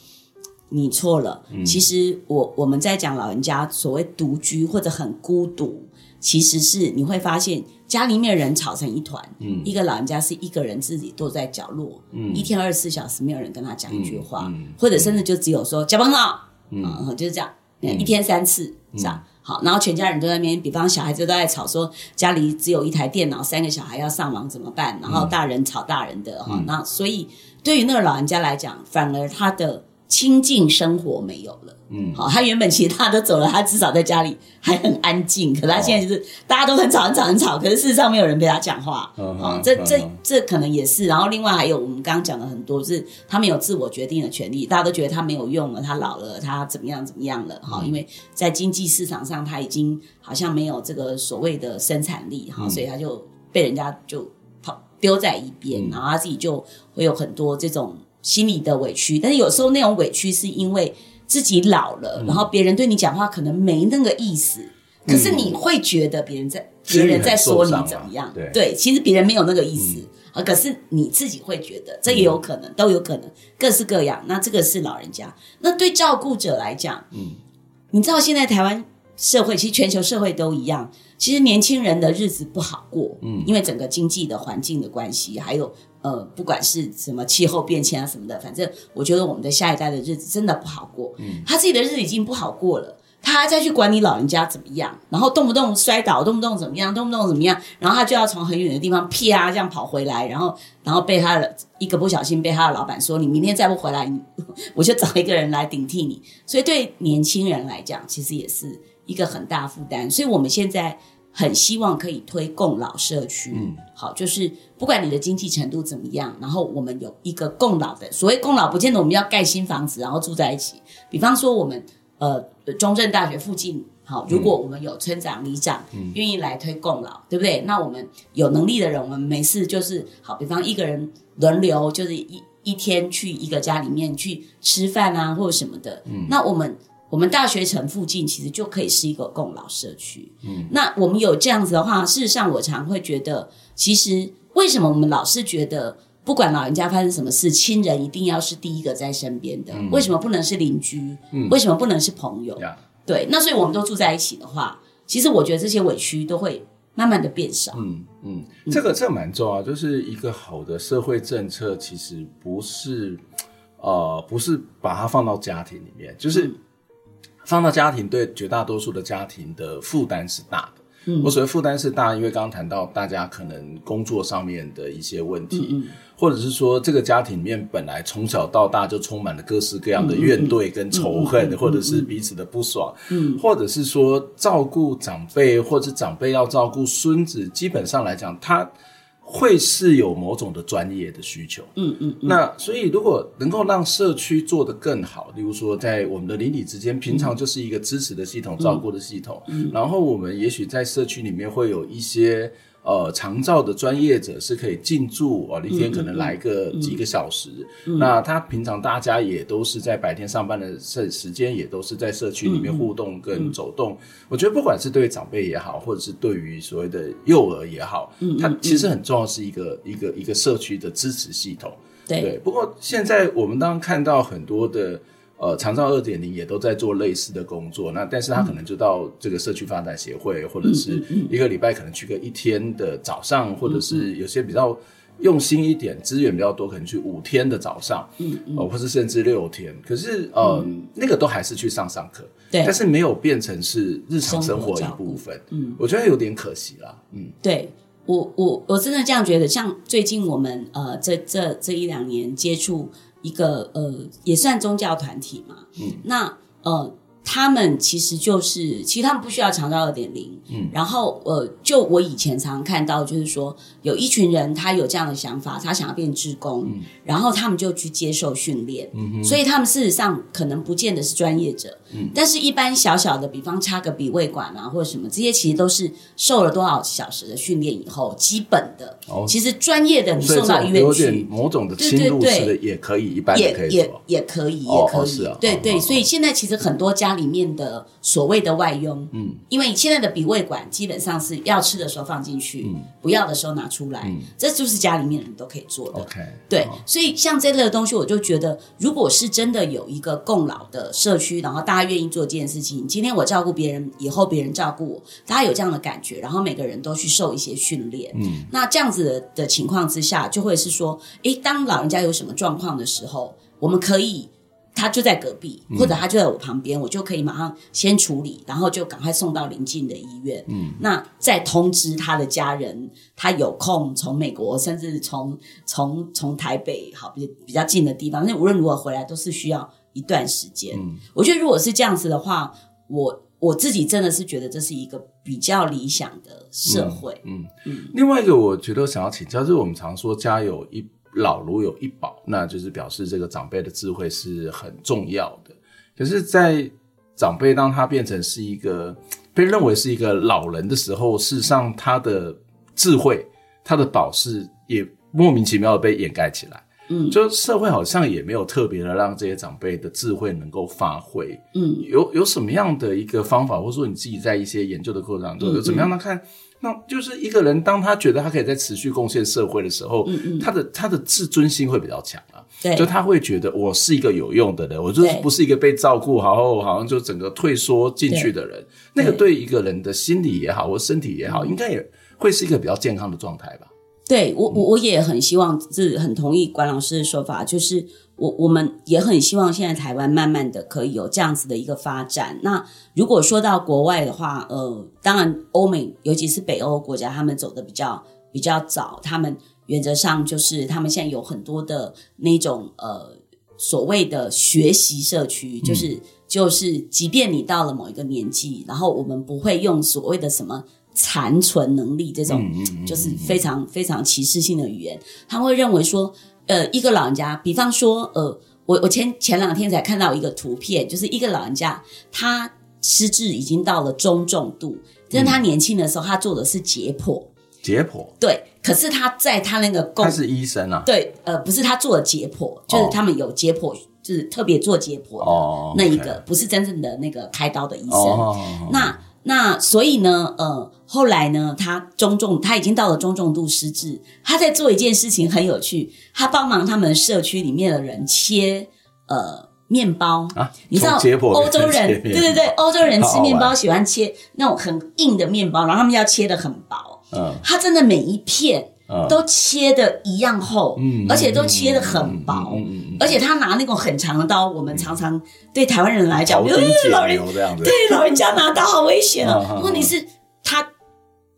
S3: 你错了。其实我我们在讲老人家所谓独居或者很孤独，其实是你会发现。”家里面人吵成一团，嗯，一个老人家是一个人自己躲在角落，嗯，一天二十四小时没有人跟他讲一句话，嗯，或者甚至就只有说小朋友，嗯，就是这样，一天三次这样，好，然后全家人都在那边，比方小孩子都在吵说家里只有一台电脑，三个小孩要上网怎么办？然后大人吵大人的哈，那所以对于那个老人家来讲，反而他的亲近生活没有了。嗯，好，他原本其实他都走了，他至少在家里还很安静。可他现在就是大家都很吵很吵很吵，可是事实上没有人陪他讲话。嗯，好，这这这可能也是。然后另外还有我们刚刚讲的很多，就是他没有自我决定的权利。大家都觉得他没有用了，他老了，他怎么样怎么样了？哈，因为在经济市场上他已经好像没有这个所谓的生产力哈，所以他就被人家就抛丢在一边，然后他自己就会有很多这种心里的委屈。但是有时候那种委屈是因为。自己老了，嗯、然后别人对你讲话可能没那个意思，嗯、可是你会觉得别人在别人在说你怎么样？对，对，其实别人没有那个意思啊，嗯、可是你自己会觉得这也有可能，嗯、都有可能，各式各样。那这个是老人家，那对照顾者来讲，嗯，你知道现在台湾社会，其实全球社会都一样，其实年轻人的日子不好过，嗯，因为整个经济的环境的关系，还有。呃，不管是什么气候变迁啊什么的，反正我觉得我们的下一代的日子真的不好过。嗯，他自己的日子已经不好过了，他还再去管你老人家怎么样，然后动不动摔倒，动不动怎么样，动不动怎么样，然后他就要从很远的地方啪这样跑回来，然后然后被他的一个不小心被他的老板说，你明天再不回来，我就找一个人来顶替你。所以对年轻人来讲，其实也是一个很大负担。所以我们现在。很希望可以推共老社区，嗯，好，就是不管你的经济程度怎么样，然后我们有一个共老的，所谓共老，不见得我们要盖新房子然后住在一起。比方说，我们呃中正大学附近，好，如果我们有村长、里长愿意来推共老，对不对？那我们有能力的人，我们没事就是好，比方一个人轮流，就是一一天去一个家里面去吃饭啊，或者什么的，嗯，那我们。我们大学城附近其实就可以是一个共老社区。嗯，那我们有这样子的话，事实上我常会觉得，其实为什么我们老是觉得，不管老人家发生什么事，亲人一定要是第一个在身边的？嗯，为什么不能是邻居？嗯，为什么不能是朋友？嗯，对，那所以我们都住在一起的话，其实我觉得这些委屈都会慢慢的变少。嗯
S1: 嗯，这个这个蛮重要，就是一个好的社会政策，其实不是呃，不是把它放到家庭里面，就是。嗯放到家庭，对绝大多数的家庭的负担是大的。嗯，我所谓负担是大，因为刚刚谈到大家可能工作上面的一些问题，嗯，或者是说这个家庭里面本来从小到大就充满了各式各样的怨怼跟仇恨，嗯，或者是彼此的不爽，嗯，或者是说照顾长辈，或者是长辈要照顾孙子，基本上来讲，他。会是有某种的专业的需求，嗯嗯，嗯，那所以如果能够让社区做得更好，例如说在我们的邻里之间，平常就是一个支持的系统、嗯、照顾的系统，嗯，然后我们也许在社区里面会有一些。呃，长照的专业者是可以进驻啊，一天可能来个几个小时。嗯嗯嗯、那他平常大家也都是在白天上班的时时间，也都是在社区里面互动跟走动。我觉得不管是对长辈也好，或者是对于所谓的幼儿也好，嗯，它其实很重要，是一个、嗯、一个一个社区的支持系统。对，对，不过现在我们当然看到很多的。呃，长照二点零也都在做类似的工作，那但是他可能就到这个社区发展协会，嗯、或者是一个礼拜可能去个一天的早上，嗯、或者是有些比较用心一点，资源比较多，可能去五天的早上，嗯嗯，或是甚至六天。可是呃，嗯、那个都还是去上上课，对，但是没有变成是日常生活一部分，嗯，我觉得有点可惜啦，嗯，
S3: 对我我我真的这样觉得，像最近我们呃这这这一两年接触。一个呃，也算宗教团体嘛。嗯，那呃，他们其实就是，其实他们不需要长到二点零，
S1: 嗯，
S3: 然后呃，就我以前常常看到，就是说有一群人他有这样的想法，他想要变职工，
S1: 嗯，
S3: 然后他们就去接受训练，
S1: 嗯哼，
S3: 所以他们事实上可能不见得是专业者，嗯，但是一般小小的，比方插个鼻胃管啊，或者什么，这些其实都是受了多少小时的训练以后，基本的，
S1: 哦，
S3: 其实专业的你送到医院去，
S1: 有点某种的侵入式的也可以，一般的可以
S3: 也也也可以，也可以，对对，
S1: 哦，
S3: 所以现在其实很多家里面的所谓的外佣，
S1: 嗯，
S3: 因为现在的鼻胃管基本上是要吃的时候放进去，
S1: 嗯，
S3: 不要的时候拿出来，
S1: 嗯，
S3: 这就是家里面人都可以做的。
S1: OK，
S3: 对，
S1: 哦
S3: 所以像这类的东西，我就觉得，如果是真的有一个共老的社区，然后大家愿意做这件事情，今天我照顾别人，以后别人照顾我，大家有这样的感觉，然后每个人都去受一些训练，
S1: 嗯，
S3: 那这样子的的情况之下，就会是说，诶，当老人家有什么状况的时候，我们可以。他就在隔壁，或者他就在我旁边，嗯，我就可以马上先处理，然后就赶快送到邻近的医院。
S1: 嗯，
S3: 那再通知他的家人，他有空从美国，甚至从从从台北好比比较近的地方，那无论如何回来都是需要一段时间。
S1: 嗯，
S3: 我觉得如果是这样子的话，我我自己真的是觉得这是一个比较理想的社会。
S1: 嗯嗯，嗯。另外一个，我觉得想要请教，就是我们常说家有一。老如有一宝，那就是表示这个长辈的智慧是很重要的。可是，在长辈当他变成是一个 被认为是一个老人的时候，事实上他的智慧、他的宝是也莫名其妙的被掩盖起来。嗯，就社会好像也没有特别的让这些长辈的智慧能够发挥。嗯，有有什么样的一个方法，或者说你自己在一些研究的过程当中，有怎么样的看？那就是一个人，当他觉得他可以在持续贡献社会的时候，嗯嗯，他的他的自尊心会比较强啊。
S3: 对，
S1: 就他会觉得我是一个有用的人，我就是不是一个被照顾好，好像就整个退缩进去的人。那个对一个人的心理也好，或身体也好，应该也会是一个比较健康的状态吧。
S3: 对我，我我也很希望，是很同意管老师的说法，就是我我们也很希望现在台湾慢慢的可以有这样子的一个发展。那如果说到国外的话，呃，当然欧美，尤其是北欧国家，他们走的比较比较早，他们原则上就是他们现在有很多的那种呃所谓的学习社区，就是、嗯、就是，即便你到了某一个年纪，然后我们不会用所谓的什么。残存能力这种就是非常非常歧视性的语言，他会认为说，呃，一个老人家，比方说，呃，我我前前两天才看到一个图片，就是一个老人家，他失智已经到了中重度，但是他年轻的时候他做的是解剖，
S1: 解剖，
S3: 对，可是他在他那个工，
S1: 他是医生啊，
S3: 对，呃，不是他做的解剖，就是他们有解剖，就是特别做解剖的那一个，不是真正的那个开刀的医生，那。那所以呢，呃，后来呢，他中重，他已经到了中重度失智。他在做一件事情很有趣，他帮忙他们社区里面的人切呃面包
S1: 啊。
S3: 你知道欧洲人对对对，欧洲人吃面包喜欢切那种很硬的面包，然后他们要切得很薄。嗯，他真的每一片。都切的一样厚，嗯，而且都切的很薄，嗯嗯嗯，而且他拿那种很长的刀，我们常常对台湾人来讲，
S1: 庖丁解
S3: 牛这样子，对老人家拿刀好危险哦。问题是，他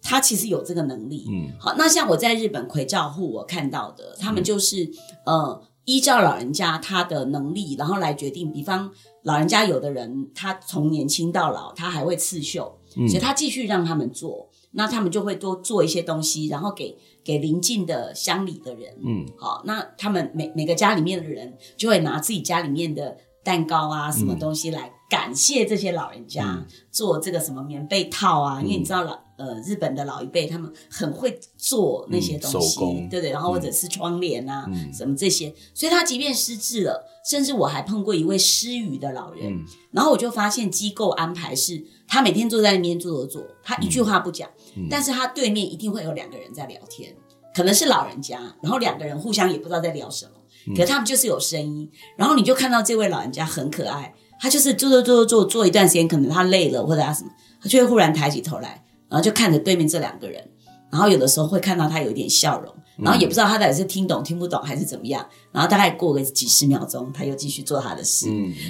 S3: 他其实有这个能力，嗯，好，那像我在日本葵照户，我看到的，他们就是呃，依照老人家他的能力，然后来决定，比方老人家有的人他从年轻到老，他还会刺绣，所以他继续让他们做，那他们就会多做一些东西，然后给。给邻近的乡里的人，嗯，好，那他们每每个家里面的人就会拿自己家里面的蛋糕啊，什么东西来感谢这些老人家，嗯、做这个什么棉被套啊，嗯、因为你知道老呃日本的老一辈他们很会做那些东西，嗯、对对，然后或者是窗帘啊，嗯、什么这些，所以他即便失智了，甚至我还碰过一位失语的老人，嗯、然后我就发现机构安排是他每天坐在那边坐坐坐，他一句话不讲。嗯。但是他对面一定会有两个人在聊天，可能是老人家，然后两个人互相也不知道在聊什么，可是他们就是有声音，然后你就看到这位老人家很可爱，他就是坐坐坐坐坐坐一段时间，可能他累了或者他什么，他就会忽然抬起头来，然后就看着对面这两个人，然后有的时候会看到他有一点笑容，然后也不知道他到底是听懂听不懂还是怎么样，然后大概过个几十秒钟，他又继续做他的事。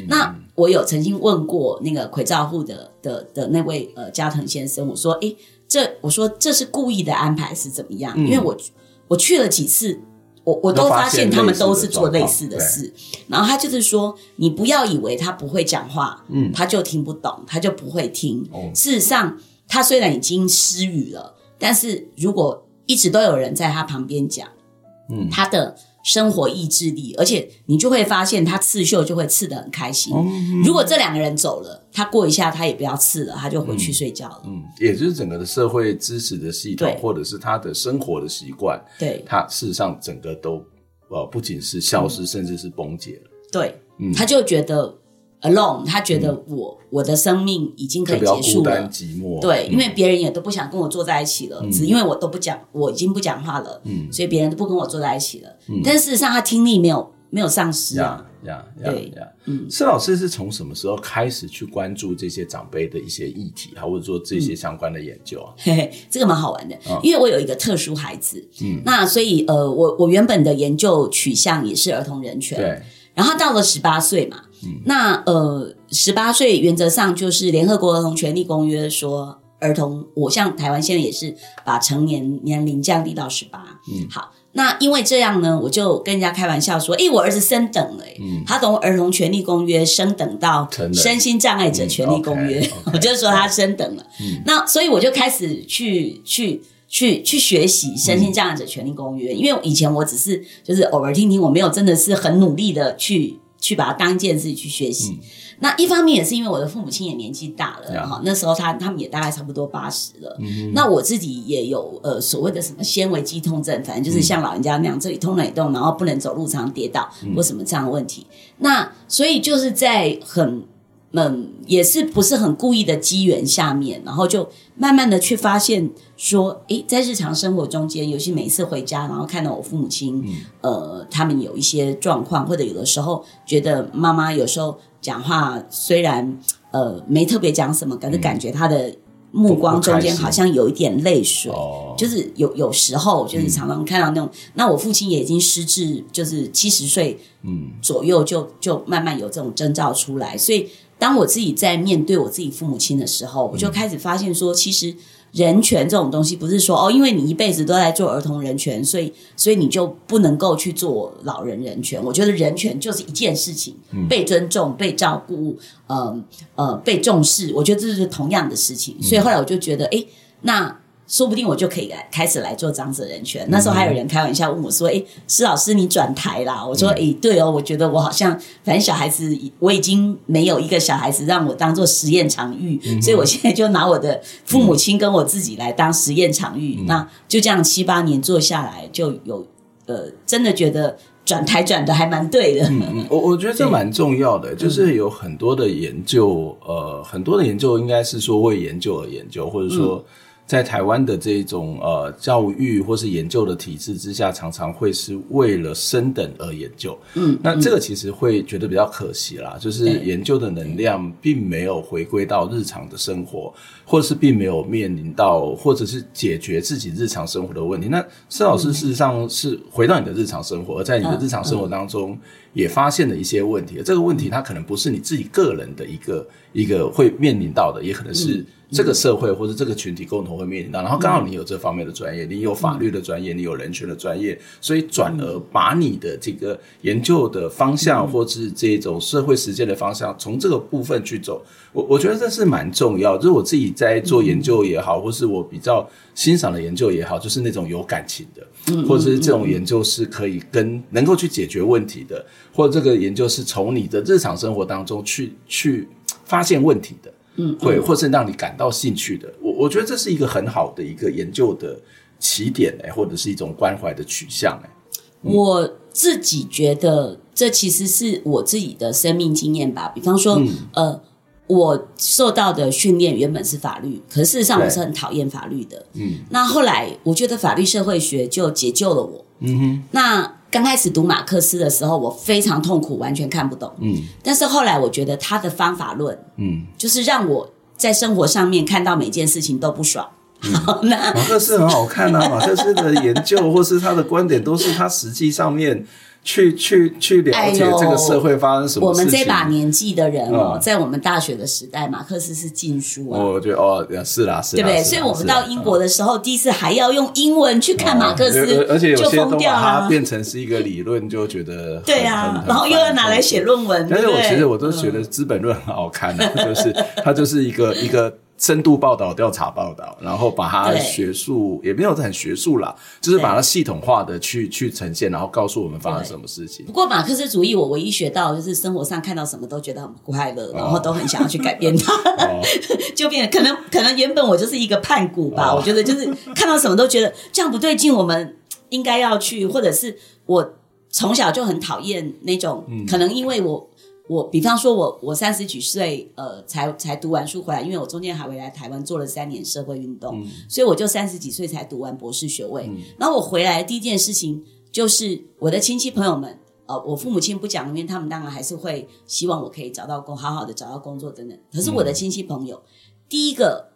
S3: 那我有曾经问过那个葵照户的的的那位呃加藤先生，我说，诶。这我说这是故意的安排是怎么样？因为我我去了几次，我我都发现他们都是做类
S1: 类
S3: 似的事，然后他就是说，你不要以为他不会讲话，嗯，他就听不懂，他就不会听。
S1: 哦、
S3: 事实上，他虽然已经失语了，但是如果一直都有人在他旁边讲，嗯，他的。生活意志力，而且你就会发现他刺绣就会刺得很开心。嗯、如果这两个人走了，他过一下他也不要刺了，他就回去睡觉了。
S1: 嗯，也就是整个的社会支持的系统，或者是他的生活的习惯，
S3: 对，
S1: 他事实上整个都呃不仅是消失，嗯、甚至是崩解了。
S3: 对，嗯，他就觉得。alone，他觉得我、嗯、我的生命已经可以结束了。对，因为别人也都不想跟我坐在一起了，嗯、只因为我都不讲，我已经不讲话了，嗯，所以别人都不跟我坐在一起了。嗯，但事实上他听力没有没有丧失啊，
S1: 呀呀对呀，嗯，施老师是从什么时候开始去关注这些长辈的一些议题，或者说这些相关的研究啊？
S3: 嘿嘿，这个蛮好玩的，嗯、因为我有一个特殊孩子，嗯，那所以呃，我我原本的研究取向也是儿童人权，
S1: 对，
S3: 然后到了十八岁嘛。那呃，十八岁原则上就是联合国儿童权利公约说，儿童，我像台湾现在也是把成年年龄降低到十八。嗯，好，那因为这样呢，我就跟人家开玩笑说，诶，我儿子升等了，嗯，他从儿童权利公约升等到身心障碍者权利公约，嗯 okay, okay, 我就说他升等了。嗯，那所以我就开始去去去去学习身心障碍者权利公约，嗯，因为以前我只是就是偶尔听听，我没有真的是很努力的去。去把它当一件事去学习，嗯、那一方面也是因为我的父母亲也年纪大了哈，嗯、那时候他他们也大概差不多八十了，嗯、那我自己也有呃所谓的什么纤维肌痛症，反正就是像老人家那样，这里痛那里痛，然后不能走路，常常跌倒或什么这样的问题。嗯、那所以就是在很嗯也是不是很故意的机缘下面，然后就慢慢的去发现说，诶，在日常生活中间，尤其每一次回家，然后看到我父母亲，嗯、呃，他们有一些状况，或者有的时候觉得妈妈有时候讲话虽然呃没特别讲什么，可是感觉他的目光中间好像有一点泪水，嗯、就是有有时候就是常常看到那种，嗯、那我父亲也已经失智，就是七十岁嗯。左右就就慢慢有这种征兆出来，所以当我自己在面对我自己父母亲的时候，我就开始发现说，其实。人权这种东西，不是说哦，因为你一辈子都在做儿童人权，所以所以你就不能够去做老人人权。我觉得人权就是一件事情，嗯、被尊重、被照顾，呃呃，被重视。我觉得这是同样的事情。所以后来我就觉得，哎，那。说不定我就可以来开始来做长者人权。那时候还有人开玩笑问我说：“诶，施老师，你转台啦？”我说：“诶，对哦，我觉得我好像反正小孩子我已经没有一个小孩子让我当做实验场域，嗯、所以我现在就拿我的父母亲跟我自己来当实验场域。嗯、那就这样七八年做下来，就有呃，真的觉得转台转的还蛮对的。
S1: 嗯”我我觉得这蛮重要的，就是有很多的研究，呃，很多的研究应该是说为研究而研究，或者说。嗯在台湾的这种呃教育或是研究的体制之下，常常会是为了升等而研究。嗯，那这个其实会觉得比较可惜啦，就是研究的能量并没有回归到日常的生活，或者是并没有面临到，或者是解决自己日常生活的问题。那施老师事实上是回到你的日常生活，而在你的日常生活当中也发现了一些问题。这个问题它可能不是你自己个人的一个一个会面临到的，也可能是。这个社会或者这个群体共同会面临到，然后刚好你有这方面的专业，你有法律的专业，你有人权的专业，所以转而把你的这个研究的方向，或是这种社会实践的方向，从这个部分去走，我我觉得这是蛮重要。就是我自己在做研究也好，或是我比较欣赏的研究也好，就是那种有感情的，或者是这种研究是可以跟能够去解决问题的，或者这个研究是从你的日常生活当中去去发现问题的。嗯，会，或是让你感到兴趣的，我我觉得这是一个很好的一个研究的起点哎，或者是一种关怀的取向哎。
S3: 我自己觉得这其实是我自己的生命经验吧。比方说，嗯、呃，我受到的训练原本是法律，可是事实上我是很讨厌法律的。嗯，那后来我觉得法律社会学就解救了我。嗯哼，那。刚开始读马克思的时候，我非常痛苦，完全看不懂。嗯，但是后来我觉得他的方法论，嗯，就是让我在生活上面看到每件事情都不爽，好，那
S1: 马克思很好看啊，马克思的研究或是他的观点，都是他实际上面。去去去了解这个社会发生什么事情。
S3: 我们这把年纪的人哦，在我们大学的时代，马克思是禁书啊。
S1: 我觉得哦，是啦，是，对不对？
S3: 所以我们到英国的时候，第一次还要用英文去看马克思，
S1: 而且有些都把它变成是一个理论，就觉得
S3: 对啊，然后又要拿来写论文。
S1: 但是我其实我都觉得《资本论》很好看的，就是它就是一个一个。深度报道、调查报道，然后把它学术也没有很学术啦，就是把它系统化的去去呈现，然后告诉我们发生什么事情。
S3: 不过马克思主义，我唯一学到就是生活上看到什么都觉得很快乐，然后都很想要去改变它，哦、就变可能可能原本我就是一个叛骨吧，哦、我觉得就是看到什么都觉得这样不对劲，我们应该要去，或者是我从小就很讨厌那种，嗯、可能因为我。我比方说我，我我三十几岁，呃，才才读完书回来，因为我中间还回来台湾做了三年社会运动，嗯、所以我就三十几岁才读完博士学位。嗯、然后我回来第一件事情就是我的亲戚朋友们，呃，我父母亲不讲，因为他们当然还是会希望我可以找到工，好好的找到工作等等。可是我的亲戚朋友，嗯、第一个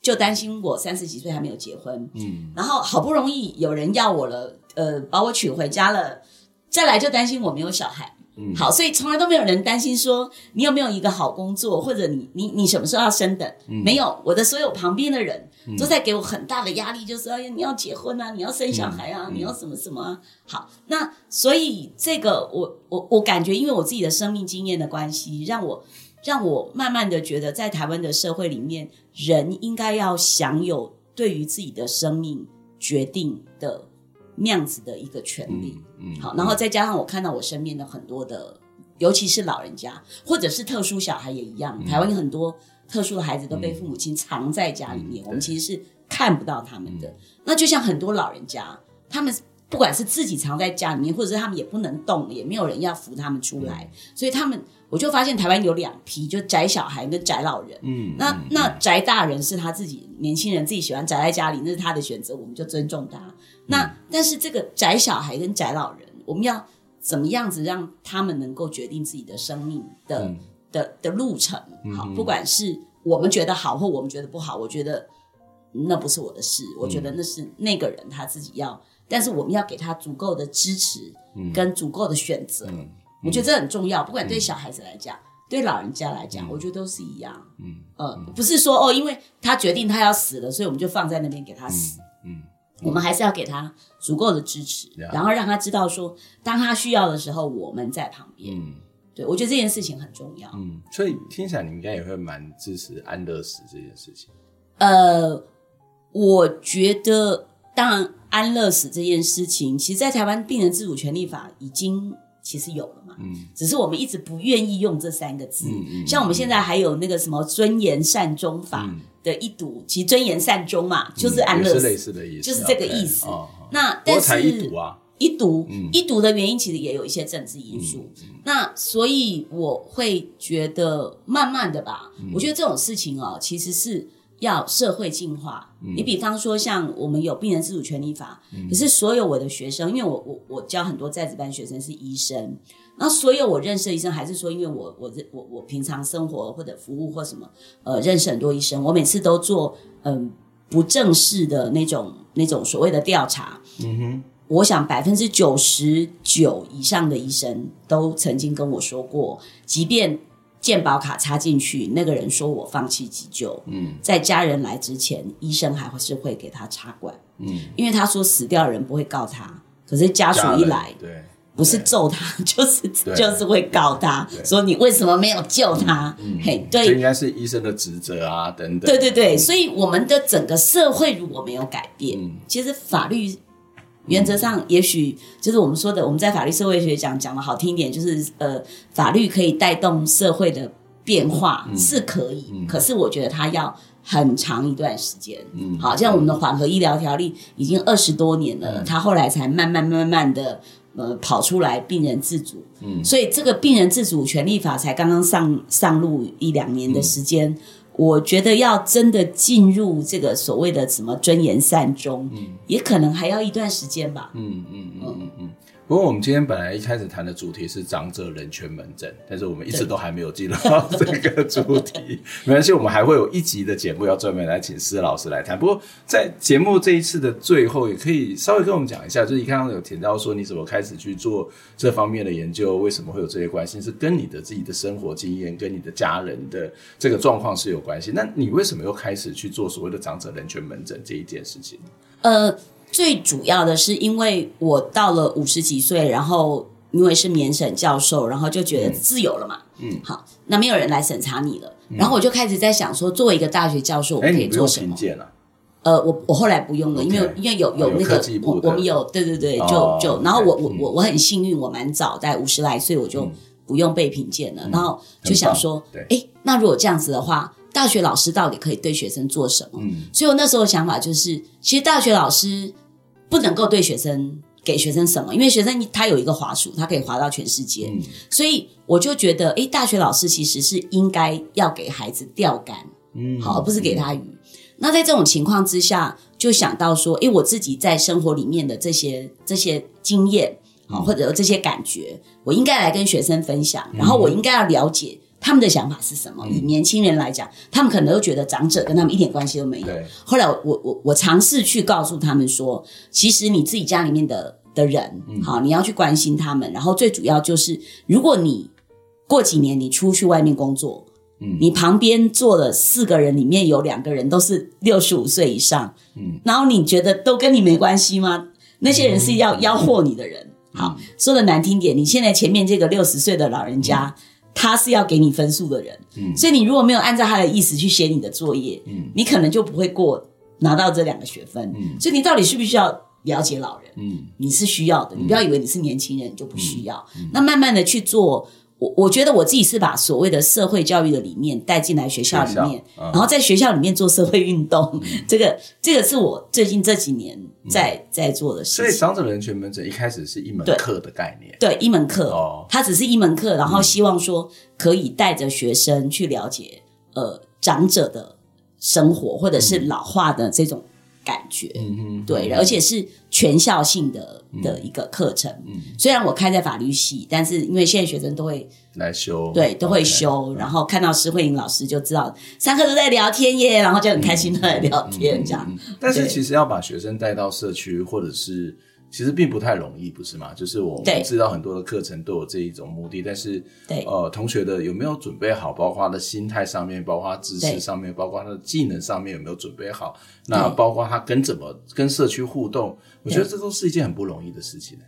S3: 就担心我三十几岁还没有结婚，嗯，然后好不容易有人要我了，呃，把我娶回家了，再来就担心我没有小孩。好，所以从来都没有人担心说你有没有一个好工作，或者你你你什么时候要升等？嗯、没有，我的所有旁边的人都在给我很大的压力，就是哎呀，你要结婚啊，你要生小孩啊，嗯、你要什么什么啊。好，那所以这个我我我感觉，因为我自己的生命经验的关系，让我让我慢慢的觉得，在台湾的社会里面，人应该要享有对于自己的生命决定的。那样子的一个权利，嗯，嗯好，然后再加上我看到我身边的很多的，尤其是老人家，或者是特殊小孩也一样，嗯、台湾有很多特殊的孩子都被父母亲藏在家里面，嗯、我们其实是看不到他们的。嗯、那就像很多老人家，他们不管是自己藏在家里面，或者是他们也不能动，也没有人要扶他们出来，嗯、所以他们。我就发现台湾有两批，就宅小孩跟宅老人。嗯，那嗯那宅大人是他自己年轻人自己喜欢宅在家里，那是他的选择，我们就尊重他。嗯、那但是这个宅小孩跟宅老人，我们要怎么样子让他们能够决定自己的生命的、嗯、的的路程？好，不管是我们觉得好或我们觉得不好，我觉得那不是我的事，我觉得那是那个人他自己要，嗯、但是我们要给他足够的支持，跟足够的选择。嗯。嗯我觉得这很重要，不管对小孩子来讲，嗯、对老人家来讲，嗯、我觉得都是一样。嗯，呃，不是说哦，因为他决定他要死了，所以我们就放在那边给他死。嗯，嗯我们还是要给他足够的支持，嗯、然后让他知道说，当他需要的时候，我们在旁边。嗯，对，我觉得这件事情很重要。
S1: 嗯，所以听起来你应该也会蛮支持安乐死这件事情。
S3: 呃，我觉得，当然，安乐死这件事情，其实，在台湾病人自主权利法已经。其实有了嘛，嗯，只是我们一直不愿意用这三个字。嗯嗯，像我们现在还有那个什么尊严善终法的一读，其实尊严善终嘛，就是安乐死，类似的意思，就是这个意思。那但是一读啊，一读一读的原因其实也有一些政治因素。那所以我会觉得，慢慢的吧，我觉得这种事情哦，其实是。要社会进化，嗯、你比方说像我们有病人自主权利法，嗯、可是所有我的学生，因为我我我教很多在职班学生是医生，然后所有我认识的医生，还是说因为我我我我平常生活或者服务或什么，呃，认识很多医生，我每次都做嗯、呃、不正式的那种那种所谓的调查，嗯哼，我想百分之九十九以上的医生都曾经跟我说过，即便。健保卡插进去，那个人说我放弃急救。嗯，在家人来之前，医生还是会给他插管。嗯，因为他说死掉的人不会告他，可是家属一来，对，不是揍他，就是就是会告他，说你为什么没有救他？嘿，对，
S1: 这应该是医生的职责啊，等等。
S3: 对对对，所以我们的整个社会如果没有改变，其实法律。原则上，也许就是我们说的，我们在法律社会学讲讲的好听一点，就是呃，法律可以带动社会的变化是可以，可是我觉得它要很长一段时间。嗯，好像我们的缓和医疗条例已经二十多年了，嗯、它后来才慢慢慢慢的呃跑出来病人自主。嗯，所以这个病人自主权利法才刚刚上上路一两年的时间。嗯我觉得要真的进入这个所谓的什么尊严善终，嗯，也可能还要一段时间吧。
S1: 嗯嗯嗯嗯嗯。不过我们今天本来一开始谈的主题是长者人权门诊，但是我们一直都还没有进入到这个主题。没关系，我们还会有一集的节目要专门来请施老师来谈。不过在节目这一次的最后，也可以稍微跟我们讲一下，就是你刚刚有提到说你怎么开始去做这方面的研究，为什么会有这些关系，是跟你的自己的生活经验、跟你的家人的这个状况是有关系。那你为什么又开始去做所谓的长者人权门诊这一件事情？
S3: 呃。最主要的是，因为我到了五十几岁，然后因为是免审教授，然后就觉得自由了嘛。嗯，好，那没有人来审查你了，嗯、然后我就开始在想说，作为一个大学教授，我可以做什么？呃，我我后来不用了因为因为有有那个、我我们有对对对，就就然后我我我我很幸运，我蛮早在五十来岁我就不用被评鉴了，嗯、然后就想说，哎，那如果这样子的话。大学老师到底可以对学生做什么？嗯，所以我那时候的想法就是，其实大学老师不能够对学生给学生什么，因为学生他有一个滑鼠，他可以滑到全世界。嗯，所以我就觉得，诶，大学老师其实是应该要给孩子钓竿，嗯，好，而不是给他鱼。嗯，那在这种情况之下，就想到说，诶，我自己在生活里面的这些这些经验，好，或者这些感觉，我应该来跟学生分享，然后我应该要了解。他们的想法是什么？以年轻人来讲，他们可能都觉得长者跟他们一点关系都没有。后来我我我尝试去告诉他们说，其实你自己家里面的的人，嗯、好，你要去关心他们。然后最主要就是，如果你过几年你出去外面工作，嗯，你旁边坐了四个人，里面有两个人都是六十五岁以上，嗯，然后你觉得都跟你没关系吗？那些人是要吆喝你的人。嗯、好，说的难听点，你现在前面这个六十岁的老人家。嗯他是要给你分数的人，嗯，所以你如果没有按照他的意思去写你的作业，嗯，你可能就不会过拿到这两个学分，嗯，所以你到底需不需要了解老人？嗯，你是需要的，你不要以为你是年轻人就不需要，嗯，那慢慢的去做。我我觉得我自己是把所谓的社会教育的理念带进来学校里面，然后在学校里面做社会运动，这个这个是我最近这几年在在做的事情。所以长者人权门诊一开始是一门课的概念，对，一门课哦，它只是一门课，然后希望说可以带着学生去了解呃长者的生活或者是老化的这种。感觉，嗯嗯，对，而且是全校性的的一个课程。嗯，虽然我开在法律系，但是因为现在学生都会来修，对，都会修。然后看到施慧颖老师就知道上课都在聊天耶，然后就很开心的来聊天这样。
S1: 但是其实要把学生带到社区或者是。其实并不太容易，不是吗？就是我们知道很多的课程都有这一种目的，但是，对呃，同学的有没有准备好？包括他的心态上面，包括他知识上面，包括他的技能上面有没有准备好？那包括他跟怎么跟社区互动，我觉得这都是一件很不容易的事情。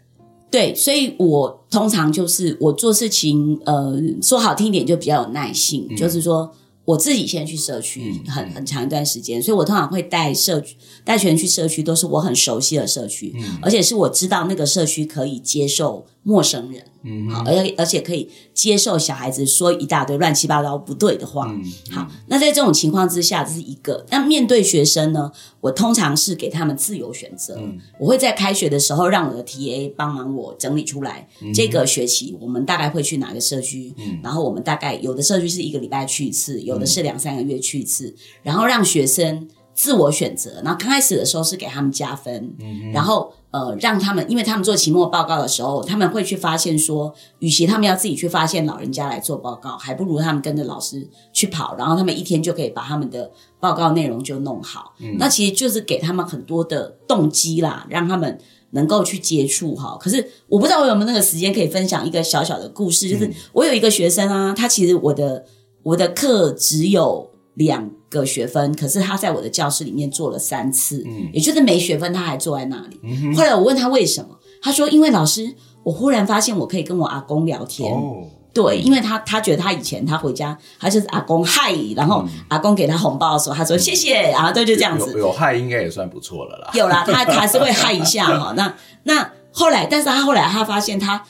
S3: 对，所以我通常就是我做事情，呃，说好听一点就比较有耐性，嗯、就是说。我自己先去社区很很长一段时间，所以我通常会带社区带学员去社区，都是我很熟悉的社区，嗯，而且是我知道那个社区可以接受陌生人。嗯，好，而且而且可以接受小孩子说一大堆乱七八糟不对的话。嗯，好，那在这种情况之下，这是一个。那面对学生呢，我通常是给他们自由选择。嗯，我会在开学的时候让我的 TA 帮忙我整理出来，嗯，这个学期我们大概会去哪个社区？嗯，然后我们大概有的社区是一个礼拜去一次，有的是两三个月去一次，嗯，然后让学生自我选择。然后刚开始的时候是给他们加分，嗯，然后。呃，让他们，因为他们做期末报告的时候，他们会去发现说，与其他们要自己去发现老人家来做报告，还不如他们跟着老师去跑，然后他们一天就可以把他们的报告内容就弄好。嗯，那其实就是给他们很多的动机啦，让他们能够去接触哈。可是我不知道我有没有那个时间可以分享一个小小的故事，就是我有一个学生啊，他其实我的我的课只有两个学分，可是他在我的教室里面做了三次，嗯，也就是没学分他还坐在那里。后来我问他为什么，他说因为老师，我忽然发现我可以跟我阿公聊天。哦，对，因为他他觉得他以前他回家，他就是阿公嗨，然后阿公给他红包的时候，他说谢谢，然后就就这样子。
S1: 有嗨应该也算不错了啦。
S3: 有啦，他他还是会嗨一下哈。那那后来，但是他后来他发现他。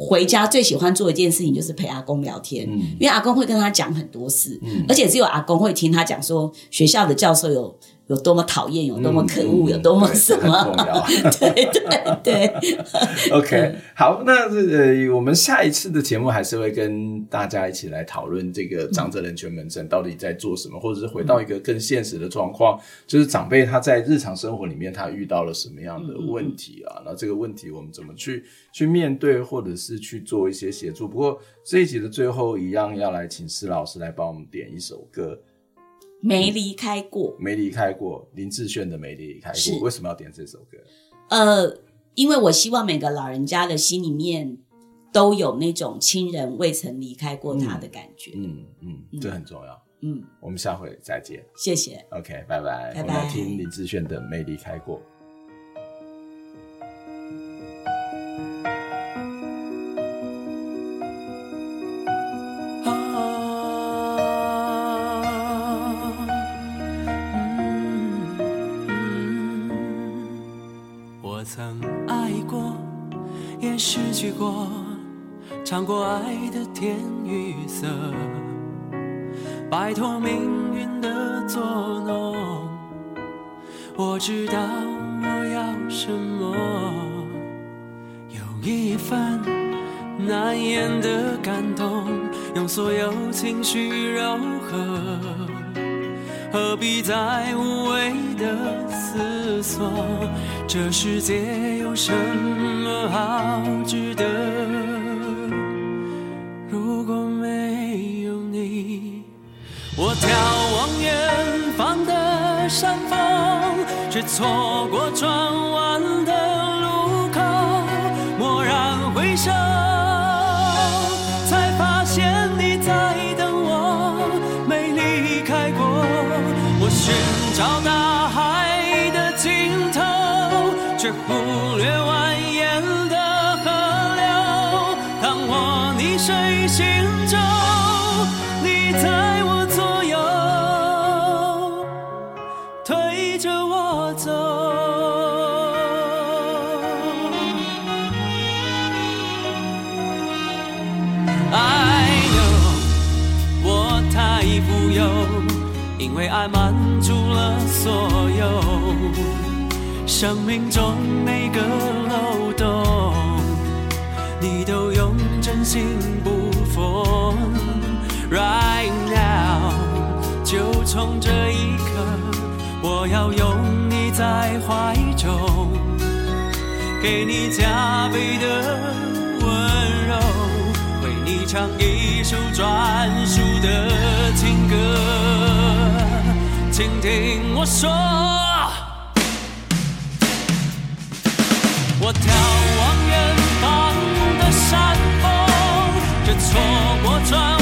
S3: 回家最喜欢做一件事情就是陪阿公聊天，嗯，因为阿公会跟他讲很多事，嗯，而且只有阿公会听他讲说学校的教授有有多么讨厌，有多么可恶，
S1: 嗯、
S3: 有多么什么？对对 对。对
S1: OK，好，那呃，我们下一次的节目还是会跟大家一起来讨论这个长者人权门诊到底在做什么，嗯、或者是回到一个更现实的状况，就是长辈他在日常生活里面他遇到了什么样的问题啊？那、嗯、这个问题我们怎么去去面对，或者是去做一些协助？不过这一集的最后一样要来请施老师来帮我们点一首歌。
S3: 没离开过，
S1: 没离开过，林志炫的《没离开过》，是为什么要点这首歌？
S3: 呃，因为我希望每个老人家的心里面都有那种亲人未曾离开过他的感觉。
S1: 嗯嗯，嗯，这很重要。
S3: 嗯，
S1: 我们下回再见。
S3: 谢谢。
S1: OK，拜拜。
S3: 拜拜。
S1: 我们来听林志炫的《
S5: 没离开过》。爱的甜与涩，摆脱命运的作弄。我知道我要什么，有一份难言的感动，用所有情绪柔和。何必再无谓的思索？这世界有什么好值得？山峰，却错过转弯的路口，蓦然回首。有，因为爱满足了。所有生命中每个漏洞，你都用真心补缝。Right now，就从这一刻，我要拥你在怀中，给你加倍的，你唱一首专属的情歌请听我说。我眺望远方的山峰却错过转